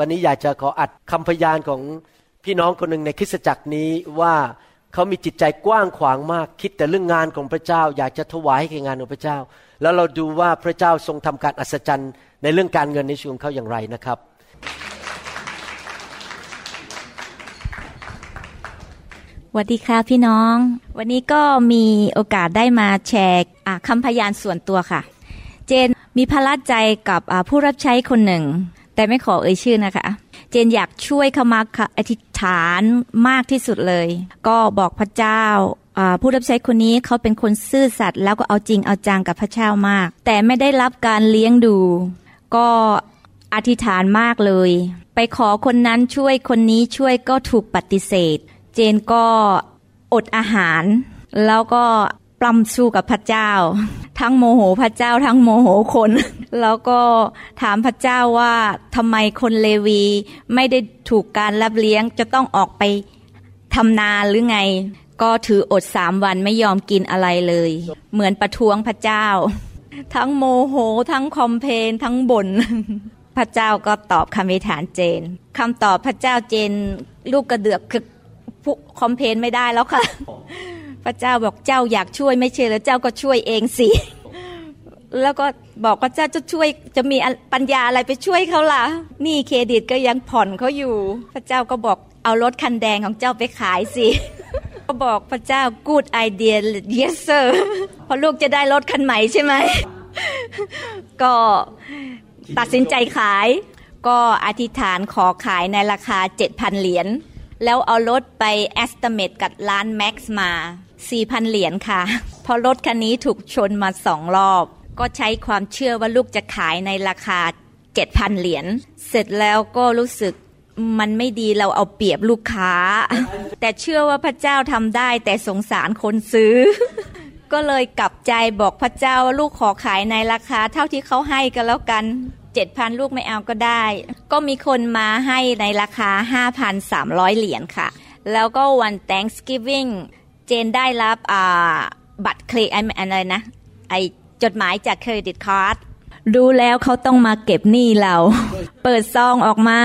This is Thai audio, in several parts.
วันนี้อยากจะขออัดคำพยานของพี่น้องคนหนึ่งในคริสตจักรนี้ว่าเขามีจิตใจกว้างขวางมาก คิดแต่เรื่องงานของพระเจ้า อยากจะถวายให้แก่งานของพระเจ้า แล้วเราดูว่าพระเจ้าทรงทำการอัศจรรย์ในเรื่องการเงินในชีวิตของเขาอย่างไรนะครับสวัสดีค่ะพี่น้อง วันนี้ก็มีโอกาสได้มาแชร์คำพยานส่วนตัวค่ะ เจนมีพระใจกับผู้รับใช้คนหนึ่ง แต่ไม่ขอเอ่ยชื่อนะคะ เจนอยากช่วยเขามาอธิษฐานมากที่สุดเลย ก็บอกพระเจ้าผู้รับใช้คนนี้เขาเป็นคนซื่อสัตย์แล้วก็เอาจริงเอาจังกับพระเจ้ามาก แต่ไม่ได้รับการเลี้ยงดู ก็อธิษฐานมากเลย ไปขอคนนั้นช่วยคนนี้ช่วยก็ถูกปฏิเสธ เจนก็อดอาหาร แล้วก็ ปล้ำสู้กับพระเจ้า ทั้งโมโหพระเจ้า ทั้งโมโหคน แล้วก็ถามพระเจ้าว่าทำไมคนเลวีไม่ได้ถูกการรับเลี้ยงจะต้องออกไปทำนาหรือไง ก็ถืออดสามวันไม่ยอมกินอะไรเลย เหมือนประท้วงพระเจ้า ทั้งโมโห ทั้งคอมเพนทั้งบน่นพระเจ้าก็ตอบคำอธิฐานเจนคำตอบพระเจ้าเจน ลูกกระเดือกคือคอมเพนไม่ได้แล้วค่ะ พระเจ้าบอกเจ้าอยากช่วยไม่ใช่แล้วเจ้าก็ช่วยเองสิแล้วก็บอกว่าเจ้าจะช่วยจะมีปัญญาอะไรไปช่วยเขาล่ะนี่เครดิตก็ยังผ่อนเขาอยู่ พระเจ้าก็บอกเอารถคันแดงของเจ้าไปขายสิก็บอกพระเจ้า good idea yes sir พอลูกจะได้รถคันใหม่ใช่ไหมก็ตัดสินใจขาย ก็อธิษฐานขอขายในราคา 7,000 เหรียญแล้วเอารถไปแอสติเมตกับร้านแม็กซ์มา 4,000 เหรียญค่ะพอรถคันนี้ถูกชนมาสองรอบ ก็ใช้ความเชื่อว่าลูกจะขายในราคา 7,000 เหรียญ เสร็จแล้วก็รู้สึกมันไม่ดีเราเอาเปรียบลูกค้า แต่เชื่อว่าพระเจ้าทำได้แต่สงสารคนซื้อ ก็เลยกลับใจบอกพระเจ้าว่าลูกขอขายในราคา เท่าที่เขาให้กันแล้วกันเจ็ดพันลูกไม่เอาก็ได้ ก็มีคนมาให้ในราคา 5,300 เหรียญค่ะ แล้วก็วัน Thanksgiving เจนได้รับบัตรเครดิตอะไรนะไอจดหมายจาก credit card ดูแล้วเขาต้องมาเก็บหนี้เรา เปิดซองออกมา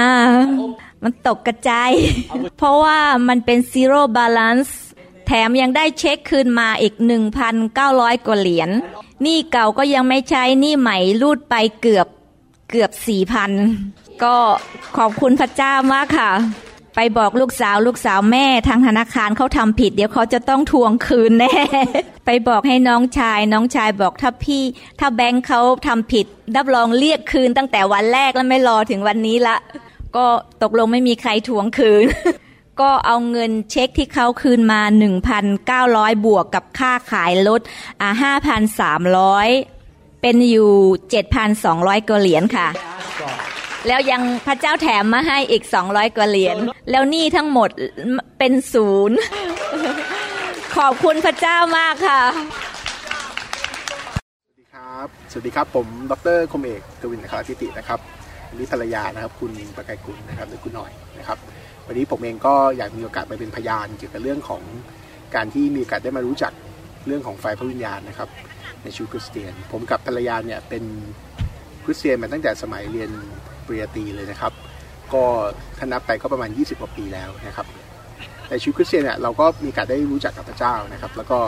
มันตกกระจาย เพราะว่ามันเป็น zero balanceแถมยังได้เช็คคืนมาอีก 1,900 กว่าเหรียญหนี้เก่าก็ยังไม่ใช้หนี้ใหม่รูดไปเกือบเกือบ4,000 ก็ขอบคุณพระเจ้ามากค่ะ ไปบอกลูกสาวลูกสาวแม่ทางธนาคารเขาทำผิด เดี๋ยวเขาจะต้องทวงคืนแน่ ไปบอกให้น้องชาย น้องชายบอกถ้าพี่ ถ้าแบงค์เขาทำผิดรับรองเรียกคืนตั้งแต่วันแรกแล้วไม่รอถึงวันนี้ละ ก็ตกลงไม่มีใครทวงคืน ก็เอาเงินเช็คที่เขาคืนมา 1,900 บวกกับค่าขายรถอ่า5,300 เป็นอยู่ 7,200กว่าเหรียญค่ะ แล้วยังพระเจ้าแถมมาให้อีกสองร้อยกว่าเหรียญแล้วหนี่ทั้งหมดเป็นศูนย์ขอบคุณพระเจ้ามากค่ะ สวัสดีครับ สวัสดีครับผมดรคมเอกกวินคาทิตินะครับนี่ภรรยานะครับ คุณประกายกุลนะครับหรือคุณหน่อยนะครับวันนี้ผมเองก็อยากมีโอกาสไปเป็นพยานเกี่ยวกับเรื่องของการที่มีโอกาสได้มารู้จักเรื่องของไฟพระวิญญาณนะครับ ในชีวิตคริสเตียน ผมกับภรรยาเนี่ยเป็นคริสเตียนมาตั้งแต่สมัยเรียน ปริญญาตรีเลยนะครับ ก็ถ้านับไปก็ประมาณ 20กว่าปีแล้วนะครับในชีวิตคริสเตียนเนี่ยเราก็มีการได้รู้จักกับพระเจ้านะครับ แล้วก็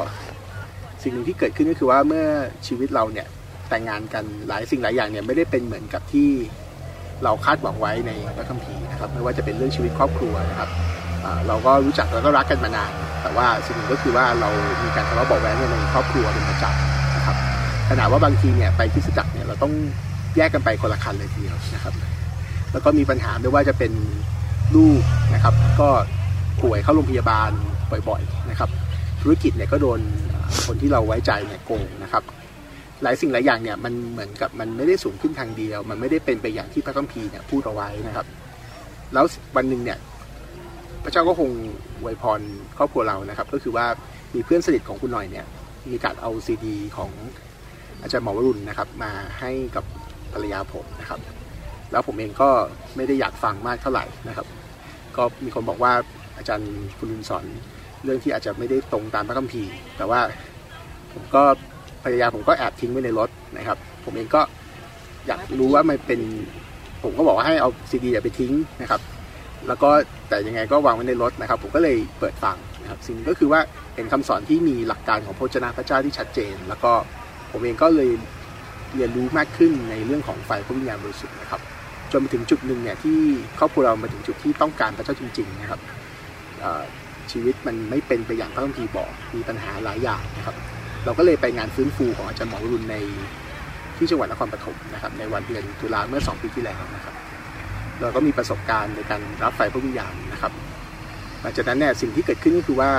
สิ่งหนึ่งที่เกิดขึ้นก็คือว่าเมื่อชีวิตเราเนี่ยแต่งงานกันหลายสิ่งหลายอย่างเนี่ยไม่ได้เป็นเหมือนกับที่เราคาดหวังไว้ในพระคัมภีร์นะครับไม่ว่าจะเป็นเรื่องชีวิตครอบครัวนะครับเราก็รู้จักแล้วก็รักกันมานาน แต่ว่าสิ่งหนึ่งก็คือว่าเรามีการทะเลาะเบาแว้งในครอบครัวเป็นประจำนะครับขณะว่าบางทีเนี่ยไปที่สจักรเนี่ยเราต้อง แยกกันไปคนละคันเลยทีเดียวนะครับ แล้วก็มีปัญหาไม่ว่าจะเป็นลูกนะครับ ก็ป่วยเข้าโรงพยาบาลบ่อยๆนะครับ ธุรกิจเนี่ยก็โดนคนที่เราไว้ใจเนี่ยโกงนะครับ หลายสิ่งหลายอย่างเนี่ยมันเหมือนกับมันไม่ได้สูงขึ้นทางเดียว มันไม่ได้เป็นไปอย่างที่พระคัมภีร์เนี่ยพูดเอาไว้นะครับ แล้ววันหนึ่งเนี่ยพระเจ้าก็คงไวยพรครอบครัวเรานะครับ ก็คือว่ามีเพื่อนสนิทของคุณหน่อยเนี่ยมีการเอาซีดีของอาจารย์หมอวรุณนะครับ มาให้กับ ภรรยาผมนะครับ แล้วผมเองก็ไม่ได้อยากฟังมากเท่าไหร่นะครับ ก็มีคนบอกว่าอาจารย์คุณลุนสอนเรื่องที่อาจจะไม่ได้ตรงตามพระคัมภีร์แต่ว่าผมก็ภรรยาผมก็แอบทิ้งไว้ในรถนะครับ ผมเองก็อยากรู้ว่ามันเป็นผมก็บอกว่าให้เอาซีดีอย่าไปทิ้งนะครับ แล้วก็แต่ยังไงก็วางไว้ในรถนะครับ ผมก็เลยเปิดฟังนะครับสิ่งก็คือว่าเห็นคำสอนที่มีหลักการของพระเจ้าพระเจ้าที่ชัดเจน แล้วก็ผมเองก็เลย เรียนรู้มากขึ้นในเรื่องของไฟพระวิญญาณบริสุทธิ์นะครับจนมาถึงจุดหนึ่งเนี่ยที่ครอบครัวเรามาถึงจุดที่ต้องการพระเจ้าจริง ๆ นะครับชีวิตมันไม่เป็นไปอย่างพระคัมภีร์บอกมีปัญหาหลายอย่างนะครับ เราก็เลยไปงานฟื้นฟูของอาจารย์หมอรุนในที่จังหวัดนครปฐมนะครับ ในวันเดือนตุลาเมื่อ 2 ปีที่แล้วนะครับ เราก็มีประสบการณ์ในการรับไฟพระวิญญาณนะครับหลังจากนั้นเนี่ยสิ่งที่เกิดขึ้นก็คือว่า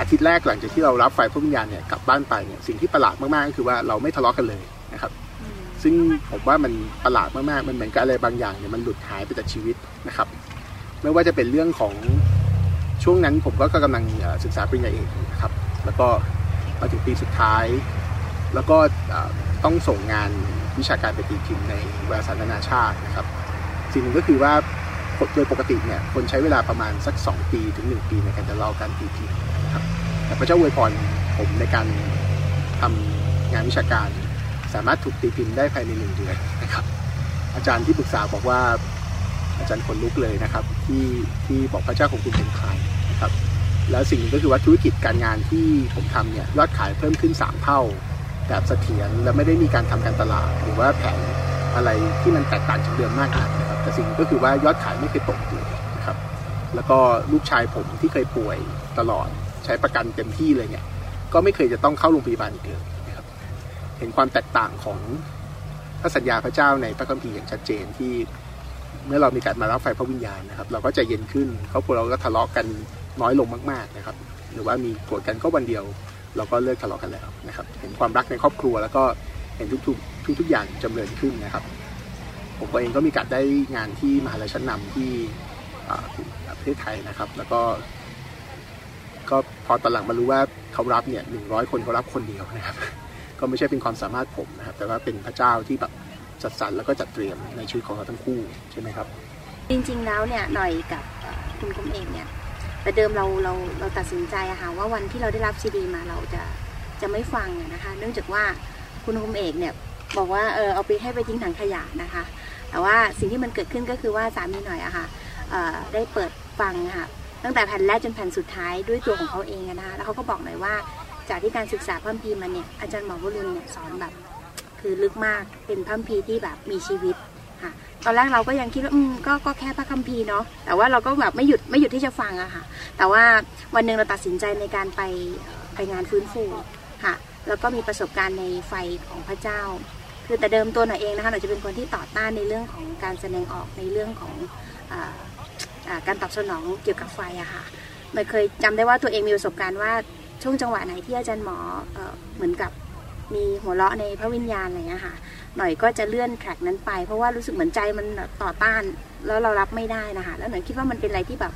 อาทิตย์แรกหลังจากที่เรารับไฟพระวิญญาณเนี่ยกลับบ้านไปเนี่ยสิ่งที่ประหลาดมากๆก็คือว่าเราไม่ทะเลาะกันเลย นะครับ ซึ่งผมว่ามันประหลาดมากๆ มันเหมือนกับอะไรบางอย่างเนี่ยมันหลุดหายไปจากชีวิตนะครับ ไม่ว่าจะเป็นเรื่องของช่วงนั้นผมก็กำลังศึกษาปริญญาเอกนะครับ แล้วก็มาถึงปีสุดท้าย แล้วก็ต้องส่งงานวิชาการไปตีพิมพ์ในวารสารนานาชาตินะครับ สิ่งหนึ่งก็คือว่าโดยปกติเนี่ยคนใช้เวลาประมาณสัก 2 ปีถึง 1 ปีในการจะเล่าการตีพิมพ์นะครับแต่พระเจ้าอวยพรผมในการทำงานวิชาการ สามารถถูกตีพิมพ์ได้ภายในหนึ่งเดือนนะครับ อาจารย์ที่ปรึกษาบอกว่าอาจารย์คนลุกเลยนะครับ ที่ที่บอกพระเจ้าของคุณเป็นใครนะครับ แล้วสิ่งนึงก็คือว่าธุรกิจการงานที่ผมทำเนี่ยยอดขายเพิ่มขึ้น 3 เท่า แบบเสถียรและไม่ได้มีการทำการตลาด หรือว่าแผนอะไรที่มันแตกต่างจากเดิมมากนักนะครับแต่สิ่งก็คือว่ายอดขายไม่เคยตกเลยนะครับ แล้วก็ลูกชายผมที่เคยป่วยตลอดใช้ประกันเต็มที่เลยเนี่ยก็ไม่เคยจะต้องเข้าโรงพยาบาลอีกเลยน เห็นความแตกต่างของพระสัญญาพระเจ้าในพระคัมภีร์อย่างชัดเจนที่เมื่อเรามีการมารับไฟพระวิญญาณนะครับ เราก็จะเย็นขึ้นครอบครัวเราก็ทะเลาะกันน้อยลงมาก ๆนะครับ หรือว่ามีโกรธกันก็วันเดียว เราก็เลิกทะเลาะกันแล้วนะครับ เห็นความรักในครอบครัวแล้วก็เห็นทุกๆทุกๆอย่างจำเริญขึ้นนะครับ ผมเองก็มีการได้งานที่มหาลัยชั้นนำที่ประเทศไทยนะครับ แล้วก็ ก็พอตอนหลังมารู้ว่าเขารับเนี่ยหนึ่งร้อยคนเขารับคนเดียวนะครับ ก็ไม่ใช่เป็นความสามารถผมนะครับ แต่ว่าเป็นพระเจ้าที่แบบจัดสรรแล้วก็จัดเตรียมในชีวิตของเราทั้งคู่ใช่ไหมครับ จริงๆแล้วเนี่ยหน่อยกับคุณคมเองเนี่ยแต่เดิมเราเราเราตัดสินใจอะค่ะว่าวันที่เราได้รับซีดีมาเราจะจะไม่ฟังนะคะ เนื่องจากว่าคุณคมเอกเนี่ยบอกว่าเออเอาไปให้ไปทิ้งถังขยะนะคะ แต่ว่าสิ่งที่มันเกิดขึ้นก็คือว่าสามีหน่อยอะค่ะได้เปิดฟังค่ะตั้งแต่แผ่นแรกจนแผ่นสุดท้ายด้วยตัวของเขาเองนะคะแล้วเขาก็บอกหน่อยว่า จากที่การศึกษาพัมพีมาเนี่ยอาจารย์หมอวรุณเนี่ยสอนแบบ คือลึกมากเป็นพัมพีที่แบบมีชีวิตค่ะตอนแรกเราก็ยังคิดว่าอืมก็ก็แค่พระคัมภีร์เนาะแต่ว่าเราก็แบบไม่หยุดไม่หยุดที่จะฟังอะค่ะ แต่ว่าวันหนึ่งเราตัดสินใจในการไปไปงานฟื้นฟูค่ะ แล้วก็มีประสบการณ์ในไฟของพระเจ้า คือแต่เดิมตัวหน่อยเองนะคะหน่อยจะเป็นคนที่ต่อต้านในเรื่องของการแสดงออกในเรื่องของอการตอบสนองเกี่ยวกับไฟอะค่ะหน่อยเคยจำได้ว่าตัวเองมีประสบการณ์ว่า ช่วงจังหวะไหนที่อาจารย์หมอเหมือนกับมีหัวเราะในพระวิญญาณอะไรเงี้ยค่ะ หน่อยก็จะเลื่อนแทร็กนั้นไป เพราะว่ารู้สึกเหมือนใจมันต่อต้าน แล้วเรารับไม่ได้นะคะ แล้วหน่อยคิดว่ามันเป็นอะไรที่แบบ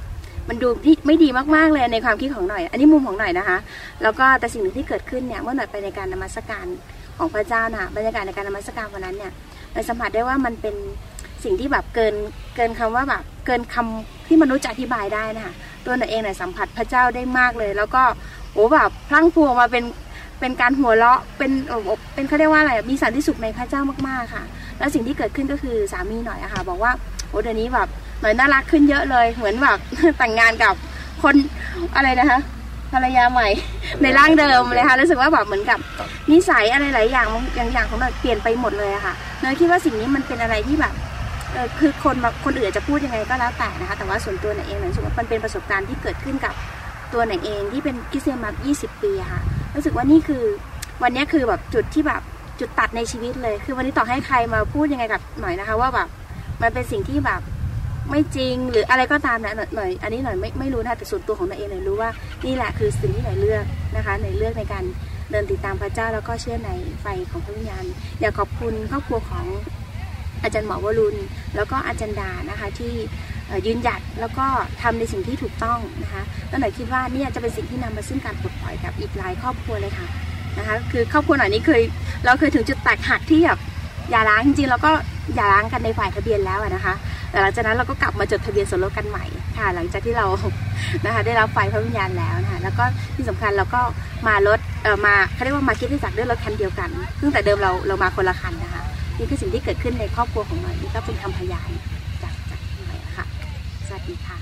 มันดูที่ไม่ดีมากๆเลยในความคิดของหน่อย อันนี้มุมของหน่อยนะคะ แล้วก็แต่สิ่งหนึ่งที่เกิดขึ้นเนี่ยเมื่อหน่อยไปในการนมัสการของพระเจ้านะบรรยากาศในการนมัสการวันนั้นเนี่ยหน่อยสัมผัสได้ว่ามันเป็นสิ่งที่แบบเกินเกินคำว่าแบบเกินคำที่มนุษย์จะอธิบายได้นะคะตัวหน่อยเองหน่อยสัมผัสพระเจ้าได้มากเลย แล้วก็ โอ้แบบพลั่งพวงมาเป็นเป็นการหัวเราะเป็นเป็นเขาเรียกว่าอะไรมีสันติสุขในพระเจ้ามากๆค่ะ แล้วสิ่งที่เกิดขึ้นก็คือสามีหน่อยอะค่ะ บอกว่าโอ้เดี๋ยวนี้แบบหน่อยน่ารักขึ้นเยอะเลย เหมือนแบบแต่งงานกับคนอะไรนะคะภรรยาใหม่ในร่างเดิมเลยค่ะรู้สึกว่าแบบเหมือนกับนิสัยอะไรหลายอย่างอย่างอย่างของหน่อยเปลี่ยนไปหมดเลยอะค่ะเนยคิดว่าสิ่งนี้มันเป็นอะไรที่แบบเออคือคนคนอื่นจะพูดยังไงก็แล้วแต่นะคะ แต่ว่าส่วนตัวหน่ยเองหน่อยรู้สึกว่ามันเป็นประสบการณ์ที่เกิดขึ้นกับ ตัวหน่อยเองที่เป็นกิเซมา20 ปีค่ะ รู้สึกว่านี่คือวันนี้คือแบบจุดที่แบบจุดตัดในชีวิตเลย คือวันนี้ต่อให้ใครมาพูดยังไงกับหน่อยนะคะ ว่าแบบมันเป็นสิ่งที่แบบไม่จริงหรืออะไรก็ตามนะหน่อย อันนี้หน่อยไม่ไม่รู้นะแต่ส่วนตัวของหน่อยเองหน่อยรู้ว่านี่แหละคือสิ่งที่หน่อยเลือกนะคะหน่อยเลือกในการเดินติดตามพระเจ้าแล้วก็เชื่อในไฟของพระวิญญาณอยากขอบคุณครอบครัวของอาจารย์หมอวรุณ แล้วก็อาจารย์ดานะคะที่ ยืนหยัดแล้วก็ทำในสิ่งที่ถูกต้องนะคะแล้วหน่อยคิดว่านี่จะเป็นสิ่งที่นำมาซึ่งการปลดปล่อยกับอีกหลายครอบครัวเลยค่ะนะคะคือครอบครัวหน่อยนี้เคยเราเคยถึงจุดแตกหักที่แบบอย่าล้างจริงๆเราก็อย่าล้างกันในฝ่ายทะเบียนแล้วนะคะแต่หลังจากนั้นเราก็กลับมาจดทะเบียนสมรสกันใหม่ค่ะ หลังจากที่เรานะคะได้รับไฟพระวิญญาณแล้วนะคะแล้วก็ที่สำคัญเราก็มารถเออมาเขาเรียกว่ามาคิดที่จักด้วยรถคันเดียวกันซึ่งแต่เดิมเราเรามาคนละคันนะคะนี่คือสิ่งที่เกิดขึ้นในครอบครัวของหน่อยนี่ก็เป็นคำพยาน ดีค่ะ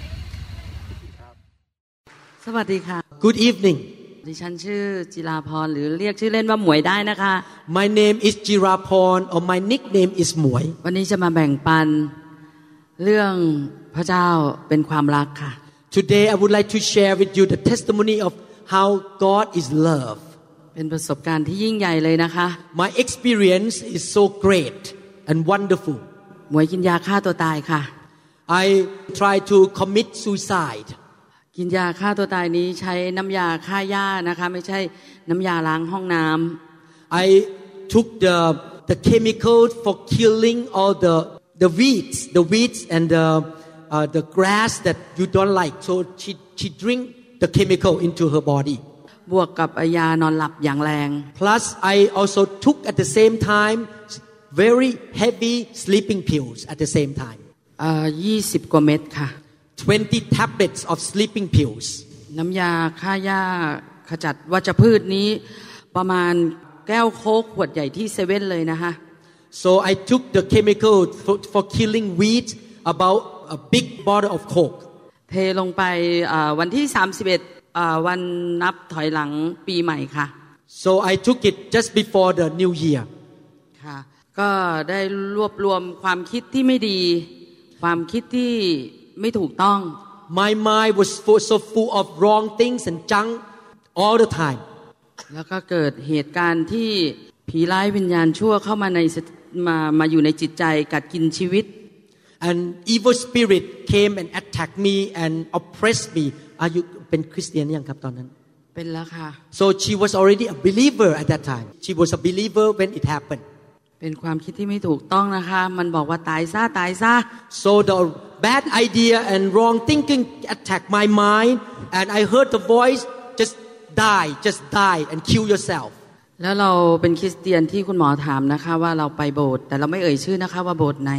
สวัสดีค่ะ Good evening ดิฉันชื่อจิราพรหรือเรียกชื่อเล่นว่าหมวยได้นะคะ My name is Jirapon or my nickname is Mui วันนี้จะมาแบ่งปันเรื่องพระเจ้าเป็นความรักค่ะ Today I would like to share with you the testimony of how God is love เป็นประสบการณ์ที่ยิ่งใหญ่เลยนะคะ My experience is so great and wonderful หมวยกินยาฆ่าตัวตายค่ะ I tried to commit suicide กินยาฆ่าตัวตายนี้ใช้น้ำยาฆ่าหญ้านะคะ ไม่ใช่น้ำยาล้างห้องน้ำ I took the the chemical for killing all the the weeds the weeds and the uh, the grass that you don't like so she she drink the chemical into her body บวกกับยานอนหลับอย่างแรง plus I also took at the same time very heavy sleeping pills at the same time ยี่สิบกว่าเม็ดค่ะ20 tablets of sleeping pills น้ำยาฆ่าหญ้าขจัดวัชพืชนี้ ประมาณแก้วโค้กขวดใหญ่ที่เซเว่นเลยนะคะ so I took the chemical for, for killing weeds about a big bottle of coke เทลงไปอ่าวันที่ 31อ่าวันนับถอยหลังปีใหม่ค่ะ so I took it just before the new year ค่ะ ก็ได้รวบรวมความคิดที่ไม่ดี ความคิดที่ไม่ถูกต้อง My mind was full, so full of wrong things and junk all the time. แล้วก็เกิดเหตุการณ์ที่ผีร้ายวิญญาณชั่วเข้ามาในสติมามาอยู่ในจิตใจกัดกินชีวิต And evil spirit came and attacked me and oppressed me. Are you เป็นคริสเตียนยังครับตอนนั้น เป็นแล้วค่ะ So she was already a believer at that time. She was a believer when it happened. เป็นความคิดที่ไม่ถูกต้องนะคะ มันบอกว่าตายซะตายซะ So the bad idea and wrong thinking attacked my mind, and I heard the voice, just die, just die and kill yourself. แล้วเราเป็นคริสเตียนที่คุณหมอถามนะคะว่าเราไปโบสถ์แต่เราไม่เอ่ยชื่อนะคะว่าโบสถ์ไหน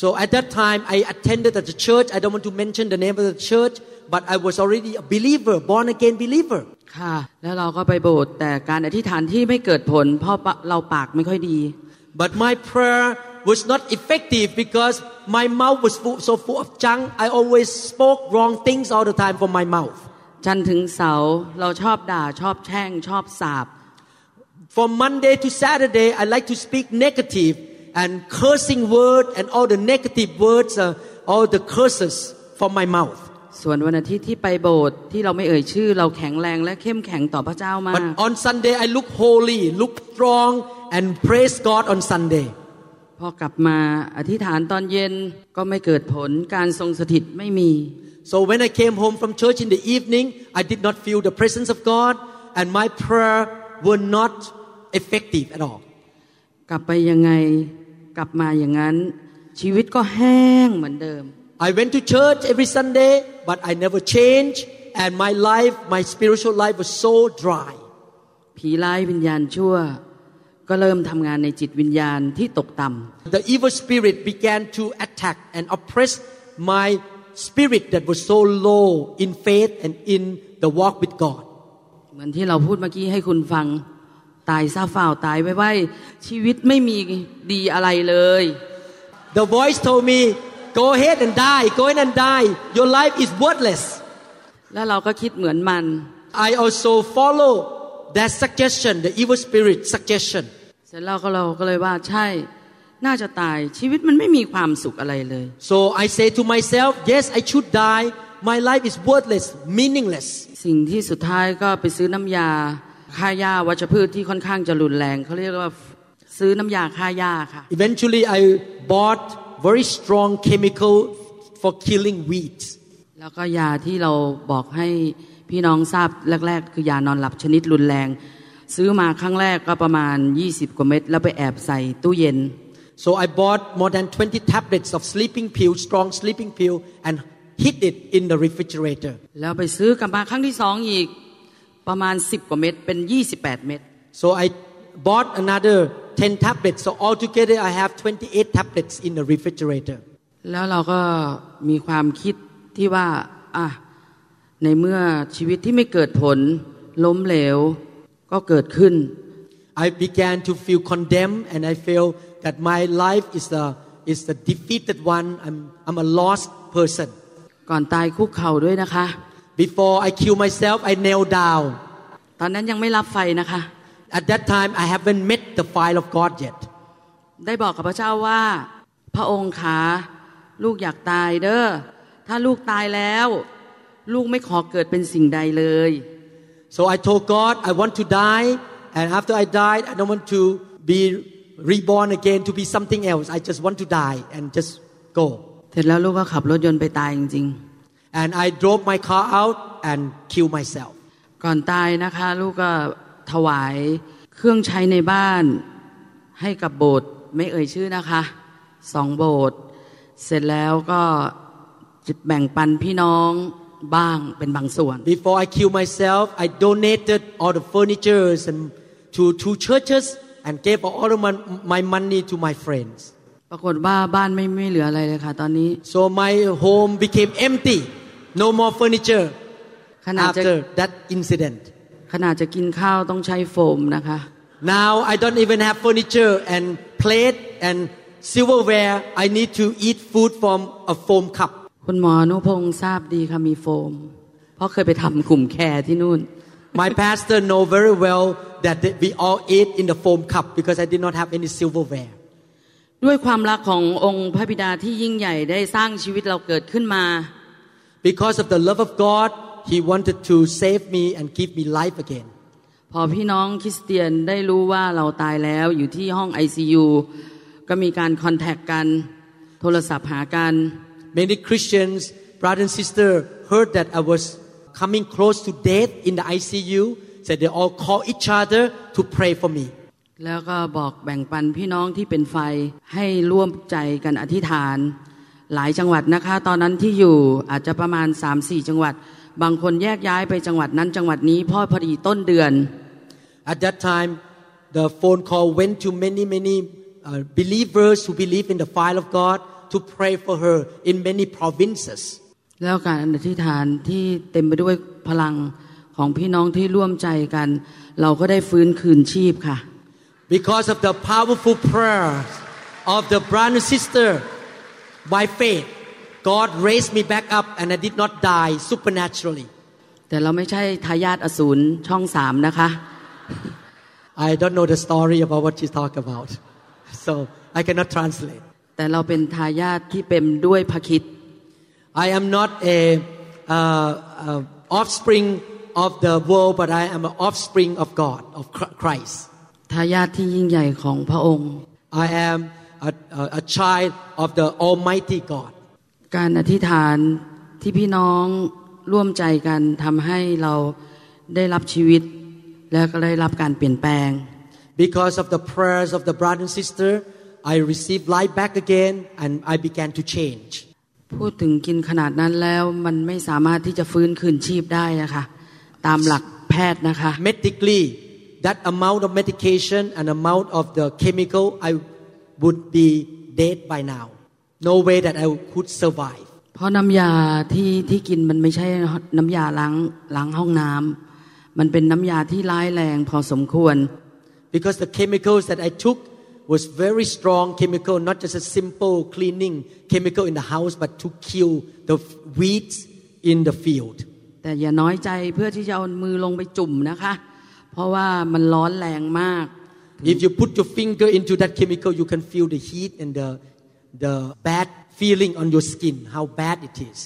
So at that time, I attended at the church. I don't want to mention the name of the church, but I was already a believer, born again believer. ค่ะ แล้วเราก็ไปโบสถ์แต่การอธิษฐานที่ไม่เกิดผลเพราะเราปากไม่ค่อยดี But my prayer was not effective because my mouth was full, so full of junk. I always spoke wrong things all the time from my mouth. จันทร์ถึงเสาร์เราชอบด่าชอบแช่ง ชอบสาบ From Monday to Saturday, I like to speak negative and cursing word and all the negative words, uh, all the curses from my mouth. ส่วนวันอาทิตย์ที่ไปโบสถ์ที่เราไม่เอ่ยชื่อ เราแข็งแรงและเข้มแข็งต่อพระเจ้ามาก But on Sunday, I look holy, look strong, and praise God on Sunday. พอกลับมาอธิษฐานตอนเย็นก็ไม่เกิดผลการทรงสถิตไม่มี So when I came home from church in the evening, I did not feel the presence of God, and my prayer were not effective at all. กลับไปยังไงกลับมาอย่างนั้น ชีวิตก็แห้งเหมือนเดิม I went to church every Sunday, but I never changed, and my life, my spiritual life was so dry. ผีร้ายวิญญาณชั่ว ก็เริ่มทำงานในจิตวิญญาณที่ตกต่ำ The evil spirit began to attack and oppress my spirit that was so low in faith and in the walk with God. เหมือนที่เราพูดเมื่อกี้ให้คุณฟังตายซาฝ่าวตายไว้ไว้ชีวิตไม่มีดีอะไรเลย The voice told me, Go ahead and die, go ahead and die. Your life is worthless. แล้วเราก็คิดเหมือนมัน I also follow that suggestion, the evil spirit suggestion. เสร็จแล้วก็เราก็เลยว่าใช่น่าจะตายชีวิตมันไม่มีความสุขอะไรเลย So I say to myself, Yes, I should die. My life is worthless, meaningless. สิ่งที่สุดท้ายก็ไปซื้อน้ำยาฆ่าหญ้าวัชพืชที่ค่อนข้างจะรุนแรงเขาเรียกว่าซื้อน้ำยาฆ่าหญ้าค่ะ Eventually, I bought very strong chemical for killing weeds. แล้วก็ยาที่เราบอกให้พี่น้องทราบแรก ๆ คือยานอนหลับชนิดรุนแรง ซื้อมาครั้งแรกก็ประมาณ 20 กว่าเม็ดแล้วไปแอบใส่ตู้เย็น So I bought more than 20 tablets of sleeping pill, strong sleeping pill, and hid it in the refrigerator. แล้วไปซื้อกลับมาครั้งที่สองอีกประมาณ 10 กว่าเม็ดเป็น 28 เม็ด So I bought another 10 tablets. So altogether, I have 28 tablets in the refrigerator. แล้วเราก็มีความคิดที่ว่าอะในเมื่อชีวิตที่ไม่เกิดผลล้มเหลว ก็เกิดขึ้น I began to feel condemned and I felt that my life is the is the defeated one. I'm I'm a lost person. ก่อนตายคุกเข่าด้วยนะคะ Before I kill myself, I kneel down. ตอนนั้นยังไม่รับไฟนะคะ At that time, I haven't met the file of God yet. ได้บอกกับพระเจ้าว่า พระองค์ขาลูกอยากตายเด้อถ้าลูกตายแล้ว ลูกไม่ขอเกิดเป็นสิ่งใดเลย So I told God, I want to die, and after I died, I don't want to be reborn again to be something else. I just want to die and just go. เสร็จแล้วลูกก็ขับรถยนต์ไปตายจริง And I drove my car out and killed myself. ๆก่อนตายนะคะ ลูกก็ถวายเครื่องใช้ในบ้านให้กับโบสถ์ไม่เอ่ยชื่อนะคะสองโบสถ์เสร็จแล้วก็จะแบ่งปันพี่น้อง บ้างเป็นบางส่วน Before I killed myself, I donated all the furnitures and to two churches and gave all of my, my money to my friends. ปรากฏว่าบ้านไม่ไม่เหลืออะไรเลยค่ะ ตอนนี้ So my home became empty. No more furniture ขนาดจะ after that incident. ขนาดจะกินข้าวต้องใช้โฟมนะคะ Now I don't even have furniture and plate and silverware. I need to eat food from a foam cup. คุณหมออนุพงศ์ทราบดีค่ะมีโฟม เพราะเคยไปทำกลุ่มแคร์ที่นู่น My pastor know very well that we all ate in the foam cup because I did not have any silverware. ด้วยความรักขององค์พระบิดาที่ยิ่งใหญ่ได้สร้างชีวิตเราเกิดขึ้นมา Because of the love of God, He wanted to save me and give me life again. พอพี่น้องคริสเตียนได้รู้ว่าเราตายแล้วอยู่ที่ห้อง ICU ก็มีการคอนแทคกัน โทรศัพท์หากัน Many Christians, brother and sister, heard that I was coming close to death in the ICU. So they all call each other to pray for me. แล้วก็บอกแบ่งปันพี่น้องที่เป็นไฟให้ร่วมใจกันอธิษฐาน หลายจังหวัดนะคะ ตอนนั้นที่อยู่อาจจะประมาณ 3-4 จังหวัด บางคนแยกย้ายไปจังหวัดนั้นจังหวัดนี้เพ่อพอดีต้นเดือน At that time, the phone call went to many, many uh, believers who believe in the file of God to pray for her in many provinces. แล้วการอธิษฐานที่เต็มไปด้วยพลังของพี่น้องที่ร่วมใจกัน เราก็ได้ฟื้นคืนชีพค่ะ Because of the powerful prayers of the brother and sister, by faith, God raised me back up and I did not die supernaturally. แต่เราไม่ใช่ทายาทอสูรช่องสามนะคะ I don't know the story about what you talk about, so I cannot translate. แต่เราเป็นทายาทที่เป็นด้วยพระคิด I am not a uh, uh, offspring of the world, but I am an offspring of God, of Chr- Christ. ทายาทที่ยิ่งใหญ่ของพระองค์ I am a, a, a child of the Almighty God. การอธิษฐานที่พี่น้องร่วมใจกันทำให้เราได้รับชีวิต และก็ได้รับการเปลี่ยนแปลง Because of the prayers of the brother and sister, I received life back again and I began to change. พูดถึงกินขนาดนั้นแล้วมันไม่สามารถที่จะฟื้นคืนชีพได้นะคะ ตามหลักแพทย์นะคะ Medically, that amount of medication and amount of the chemical, I would be dead by now. No way that I could survive. เพราะน้ำยาที่ที่กินมันไม่ใช่น้ำยาล้างล้างห้องน้ำมันเป็นน้ำยาที่ร้ายแรงพอสมควร Because the chemicals that I took was very strong chemical, not just a simple cleaning chemical in the house, but to kill the weeds in the field. แต่อย่าน้อยใจเพื่อที่จะเอามือลงไปจุ่มนะคะ เพราะว่ามันร้อนแรงมาก If you put your finger into that chemical, you can feel the heat and the, the bad feeling on your skin, how bad it is.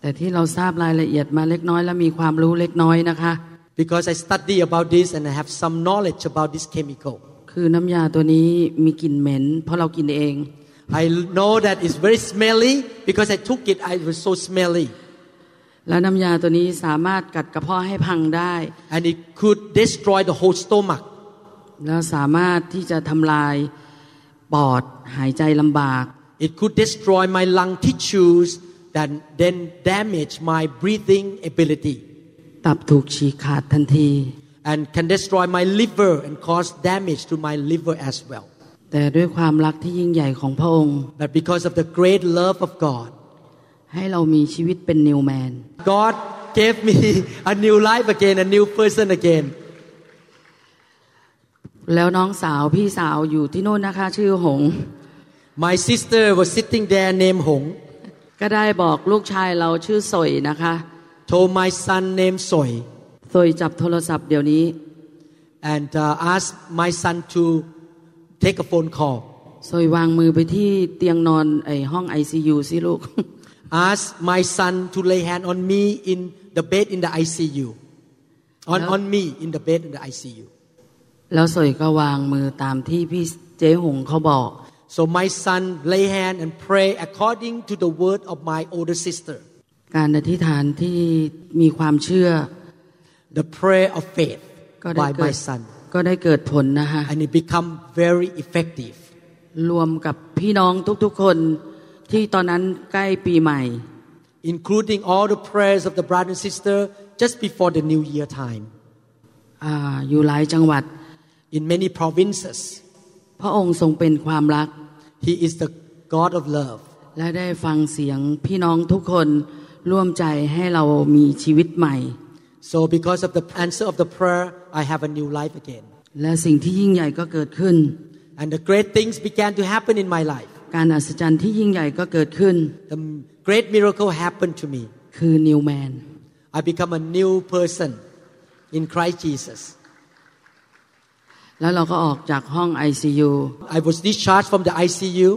แต่ที่เราทราบรายละเอียดมาเล็กน้อยและมีความรู้เล็กน้อยนะคะ Because I study about this and I have some knowledge about this chemical. คือน้ำยาตัวนี้มีกลิ่นเหม็น เพราะเรากินเอง I know that it's very smelly because I took it, I was so smelly. แล้วน้ำยาตัวนี้สามารถกัดกระเพาะให้พังได้ And it could destroy the whole stomach. แล้วสามารถที่จะทำลายปอดหายใจลำบาก It could destroy my lung tissues and then damage my breathing ability ตับถูกฉีกขาดทันที and can destroy my liver and cause damage to my liver as well. แต่ด้วยความรักที่ยิ่งใหญ่ของพระองค์ But because of the great love of God, ให้เรามีชีวิตเป็นนิวแมน God gave me a new life again, a new person again. แล้วน้องสาวพี่สาวอยู่ที่โน่นนะคะ ชื่อหง My sister was sitting there named Hong, ก็ได้บอกลูกชายเราชื่อสอยนะคะ told my son named Soy, สอยจับโทรศัพท์เดี๋ยวนี้ and uh, asked my son to take a phone call. สอยวางมือไปที่เตียงนอนไอห้องไอซียูสิลูก Ask my son to lay hand on me in the bed in the ICU. On, Yeah. on me in the bed in the ICU. แล้วสอยก็วางมือตามที่พี่เจ๊หงเขาบอก So my son lay hand and pray according to the word of my older sister. การอธิษฐานที่มีความเชื่อ The prayer of faith ก็ได้ by เกิ my ด son. ก็ได้เกิดผลนะคะ And it become very effective. รวมกับพี่น้องทุกๆคนที่ตอนนั้นใกล้ปีใหม่ including all the prayers of the brother and sister just before the New Year time อาอยู่หลายจังหวัด in many provinces. พระองค์ทรงเป็นความรัก He is the God of love. และได้ฟังเสียงพี่น้องทุกคนร่วมใจให้เรามีชีวิตใหม่ So because of the answer of the prayer, I have a new life again. และสิ่งที่ยิ่งใหญ่ก็เกิดขึ้น And the great things began to happen in my life. การอัศจรรย์ที่ยิ่งใหญ่ก็เกิดขึ้น The great miracle happened to me. คือนิวแมน I become a new person in Christ Jesus. แล้วเราก็ออกจากห้อง ICU I was discharged from the ICU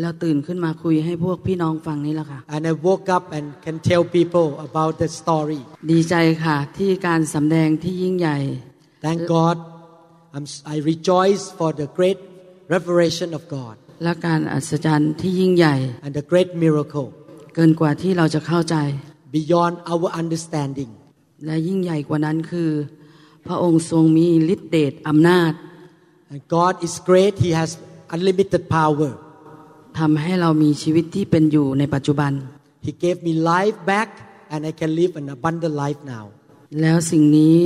แล้วตื่นขึ้นมาคุยให้พวกพี่น้องฟังนี่แหละค่ะ and I woke up and can tell people about the story. ดีใจค่ะที่การสำแดงที่ยิ่งใหญ่ Thank God. I'm, I rejoice for the great revelation of God และการอัศจรรย์ที่ยิ่งใหญ่ and the great miracle เกินกว่าที่เราจะเข้าใจ beyond our understanding. และยิ่งใหญ่กว่านั้นคือ พระองค์ทรงมีฤทธิเดชอำนาจ And God is great. He has unlimited power. ทำให้เรามีชีวิตที่เป็นอยู่ในปัจจุบัน He gave me life back and I can live an abundant life now. แล้วสิ่งนี้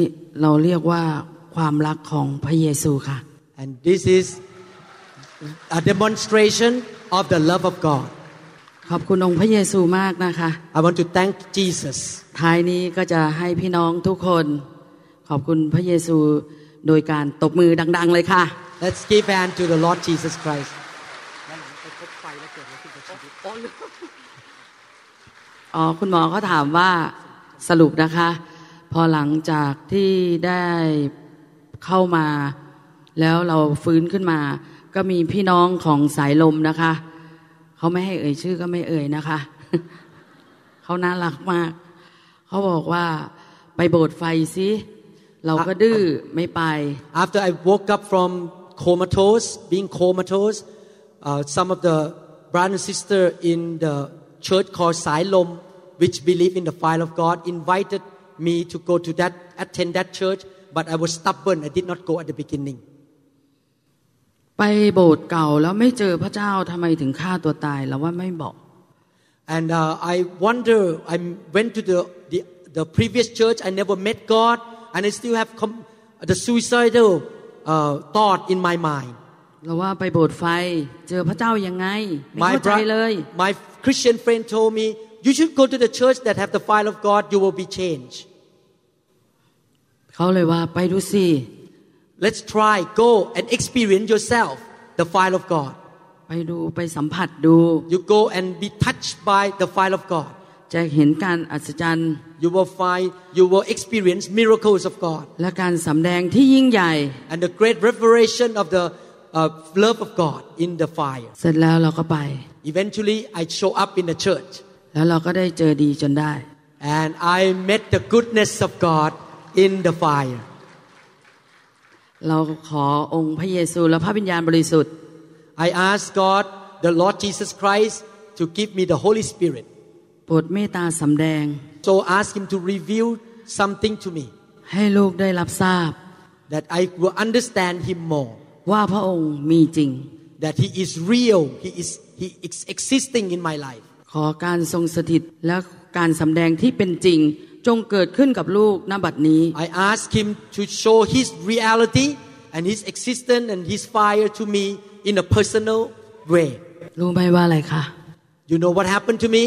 เราเรียกว่าความรักของพระเยซูค่ะ And this is a demonstration of the love of God. ขอบคุณองค์พระเยซูมากนะคะ I want to thank Jesus. ท้ายนี้ก็จะให้พี่น้องทุกคน ขอบคุณพระเยซูโดยการตบมือดัง ๆ เลยค่ะ Let's give hand to the Lord Jesus Christ. อ๋อคุณหมอเขาถามว่าสรุปนะคะ พอหลังจากที่ได้เข้ามา แล้วเราฟื้นขึ้นมา ก็มีพี่น้องของสายลมนะคะเขาไม่ให้เอ่ยชื่อก็ไม่เอ่ยนะคะเขาน่ารักมากเขาบอกว่าไปโบสถ์ไฟสิเราก็ดื้อไม่ไป After I woke up from comatose, being comatose, uh, some of the brother and sister in the church called Sailom, which believe in the fire of God, invited me to go to that, attend that church, but I was stubborn. I did not go at the beginning. ไปโบสถ์เก่าแล้วไม่เจอพระเจ้าทำไมถึงฆ่าตัวตายเราว่าไม่บอก And uh, I wonder, I went to the, the, the previous church, I never met God, and I still have com- the suicidal uh, thought in my mind. เราว่าไปโบสถ์ไฟเจอพระเจ้ายังไง ไม่ My, เข้าใจ bro- เลย my Christian friend told me, you should go to the church that have the fire of God, you will be changed. เขาเลยว่าไปดูสิ Let's try, go and experience yourself the fire of God. ไปดูไปสัมผัสดู You go and be touched by the fire of God. จะเห็นการอัศจรรย์ You will find, you will experience miracles of God และการสำแดงที่ยิ่งใหญ่ and the great revelation of the uh, love of God in the fire. เสร็จแล้วเราก็ไป Eventually, I show up in the church แล้วเราก็ได้เจอดีจนได้ and I met the goodness of God in the fire. เราขอองค์พระเยซูและพระวิญญาณบริสุทธิ์ I asked God, the Lord Jesus Christ, to give me the Holy Spirit. โปรดเมตตาสำแดง So ask Him to reveal something to me ให้ลูกได้รับทราบ that I will understand Him more. ว่าพระองค์มีจริง That He is real. He is He is existing in my life. ขอการทรงสถิตและการสำแดงที่เป็นจริง จงเกิดขึ้นกับลูกณบัดนี้ I ask Him to show His reality and His existence and His fire to me in a personal way. รู้ไหมว่าอะไรคะ You know what happened to me?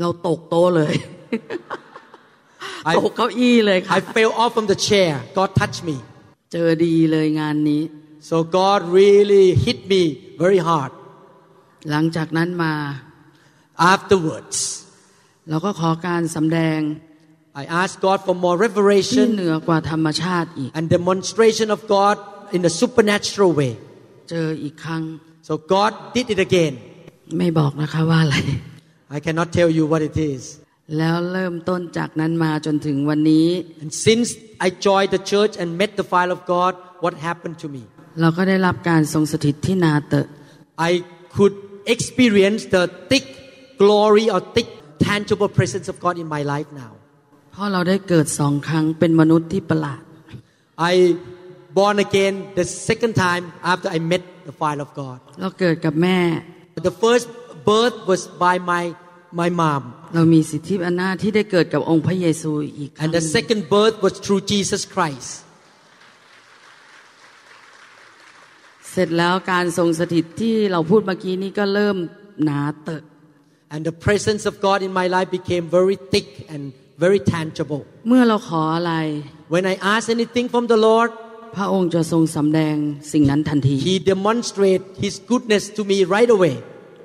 เราตกโต๊ะเลย I, ตกเก้าอี้เลยค่ะ I fell off from the chair. God touched me. เจอดีเลยงานนี้ So God really hit me very hard. หลังจากนั้นมา Afterwards, เราก็ขอการสำแดง I asked God for more ที่ revelation เหนือกว่าธรรมชาติอีก and demonstration of God in a supernatural way. เจออีกครั้ง So God did it again. ไม่บอกนะคะว่าอะไร I cannot tell you what it is. แล้วเริ่มต้นจากนั้นมาจนถึงวันนี้ And since I joined the church and met the fire of God, what happened to me? เราก็ได้รับการทรงสถิตที่นาเตอะ I could experience the thick glory or thick tangible presence of God in my life now. เพราะเราได้เกิดสองครั้งเป็นมนุษย์ที่ประหลาด I born again the second time after I met the fire of God. เราเกิดกับแม่ The first birth was by my my mom, เรามีสิทธิอำนาจที่ได้เกิดกับองค์พระเยซูอีกครั้ง and the second birth was through Jesus Christ. เสร็จแล้วการทรงสถิตที่เราพูดเมื่อกี้นี้ก็เริ่มหนาเตอะ And the presence of God in my life became very thick and very tangible. เมื่อเราขออะไร When I ask anything from the Lord, พระองค์จะทรงสำแดงสิ่งนั้นทันที He demonstrates His goodness to me right away.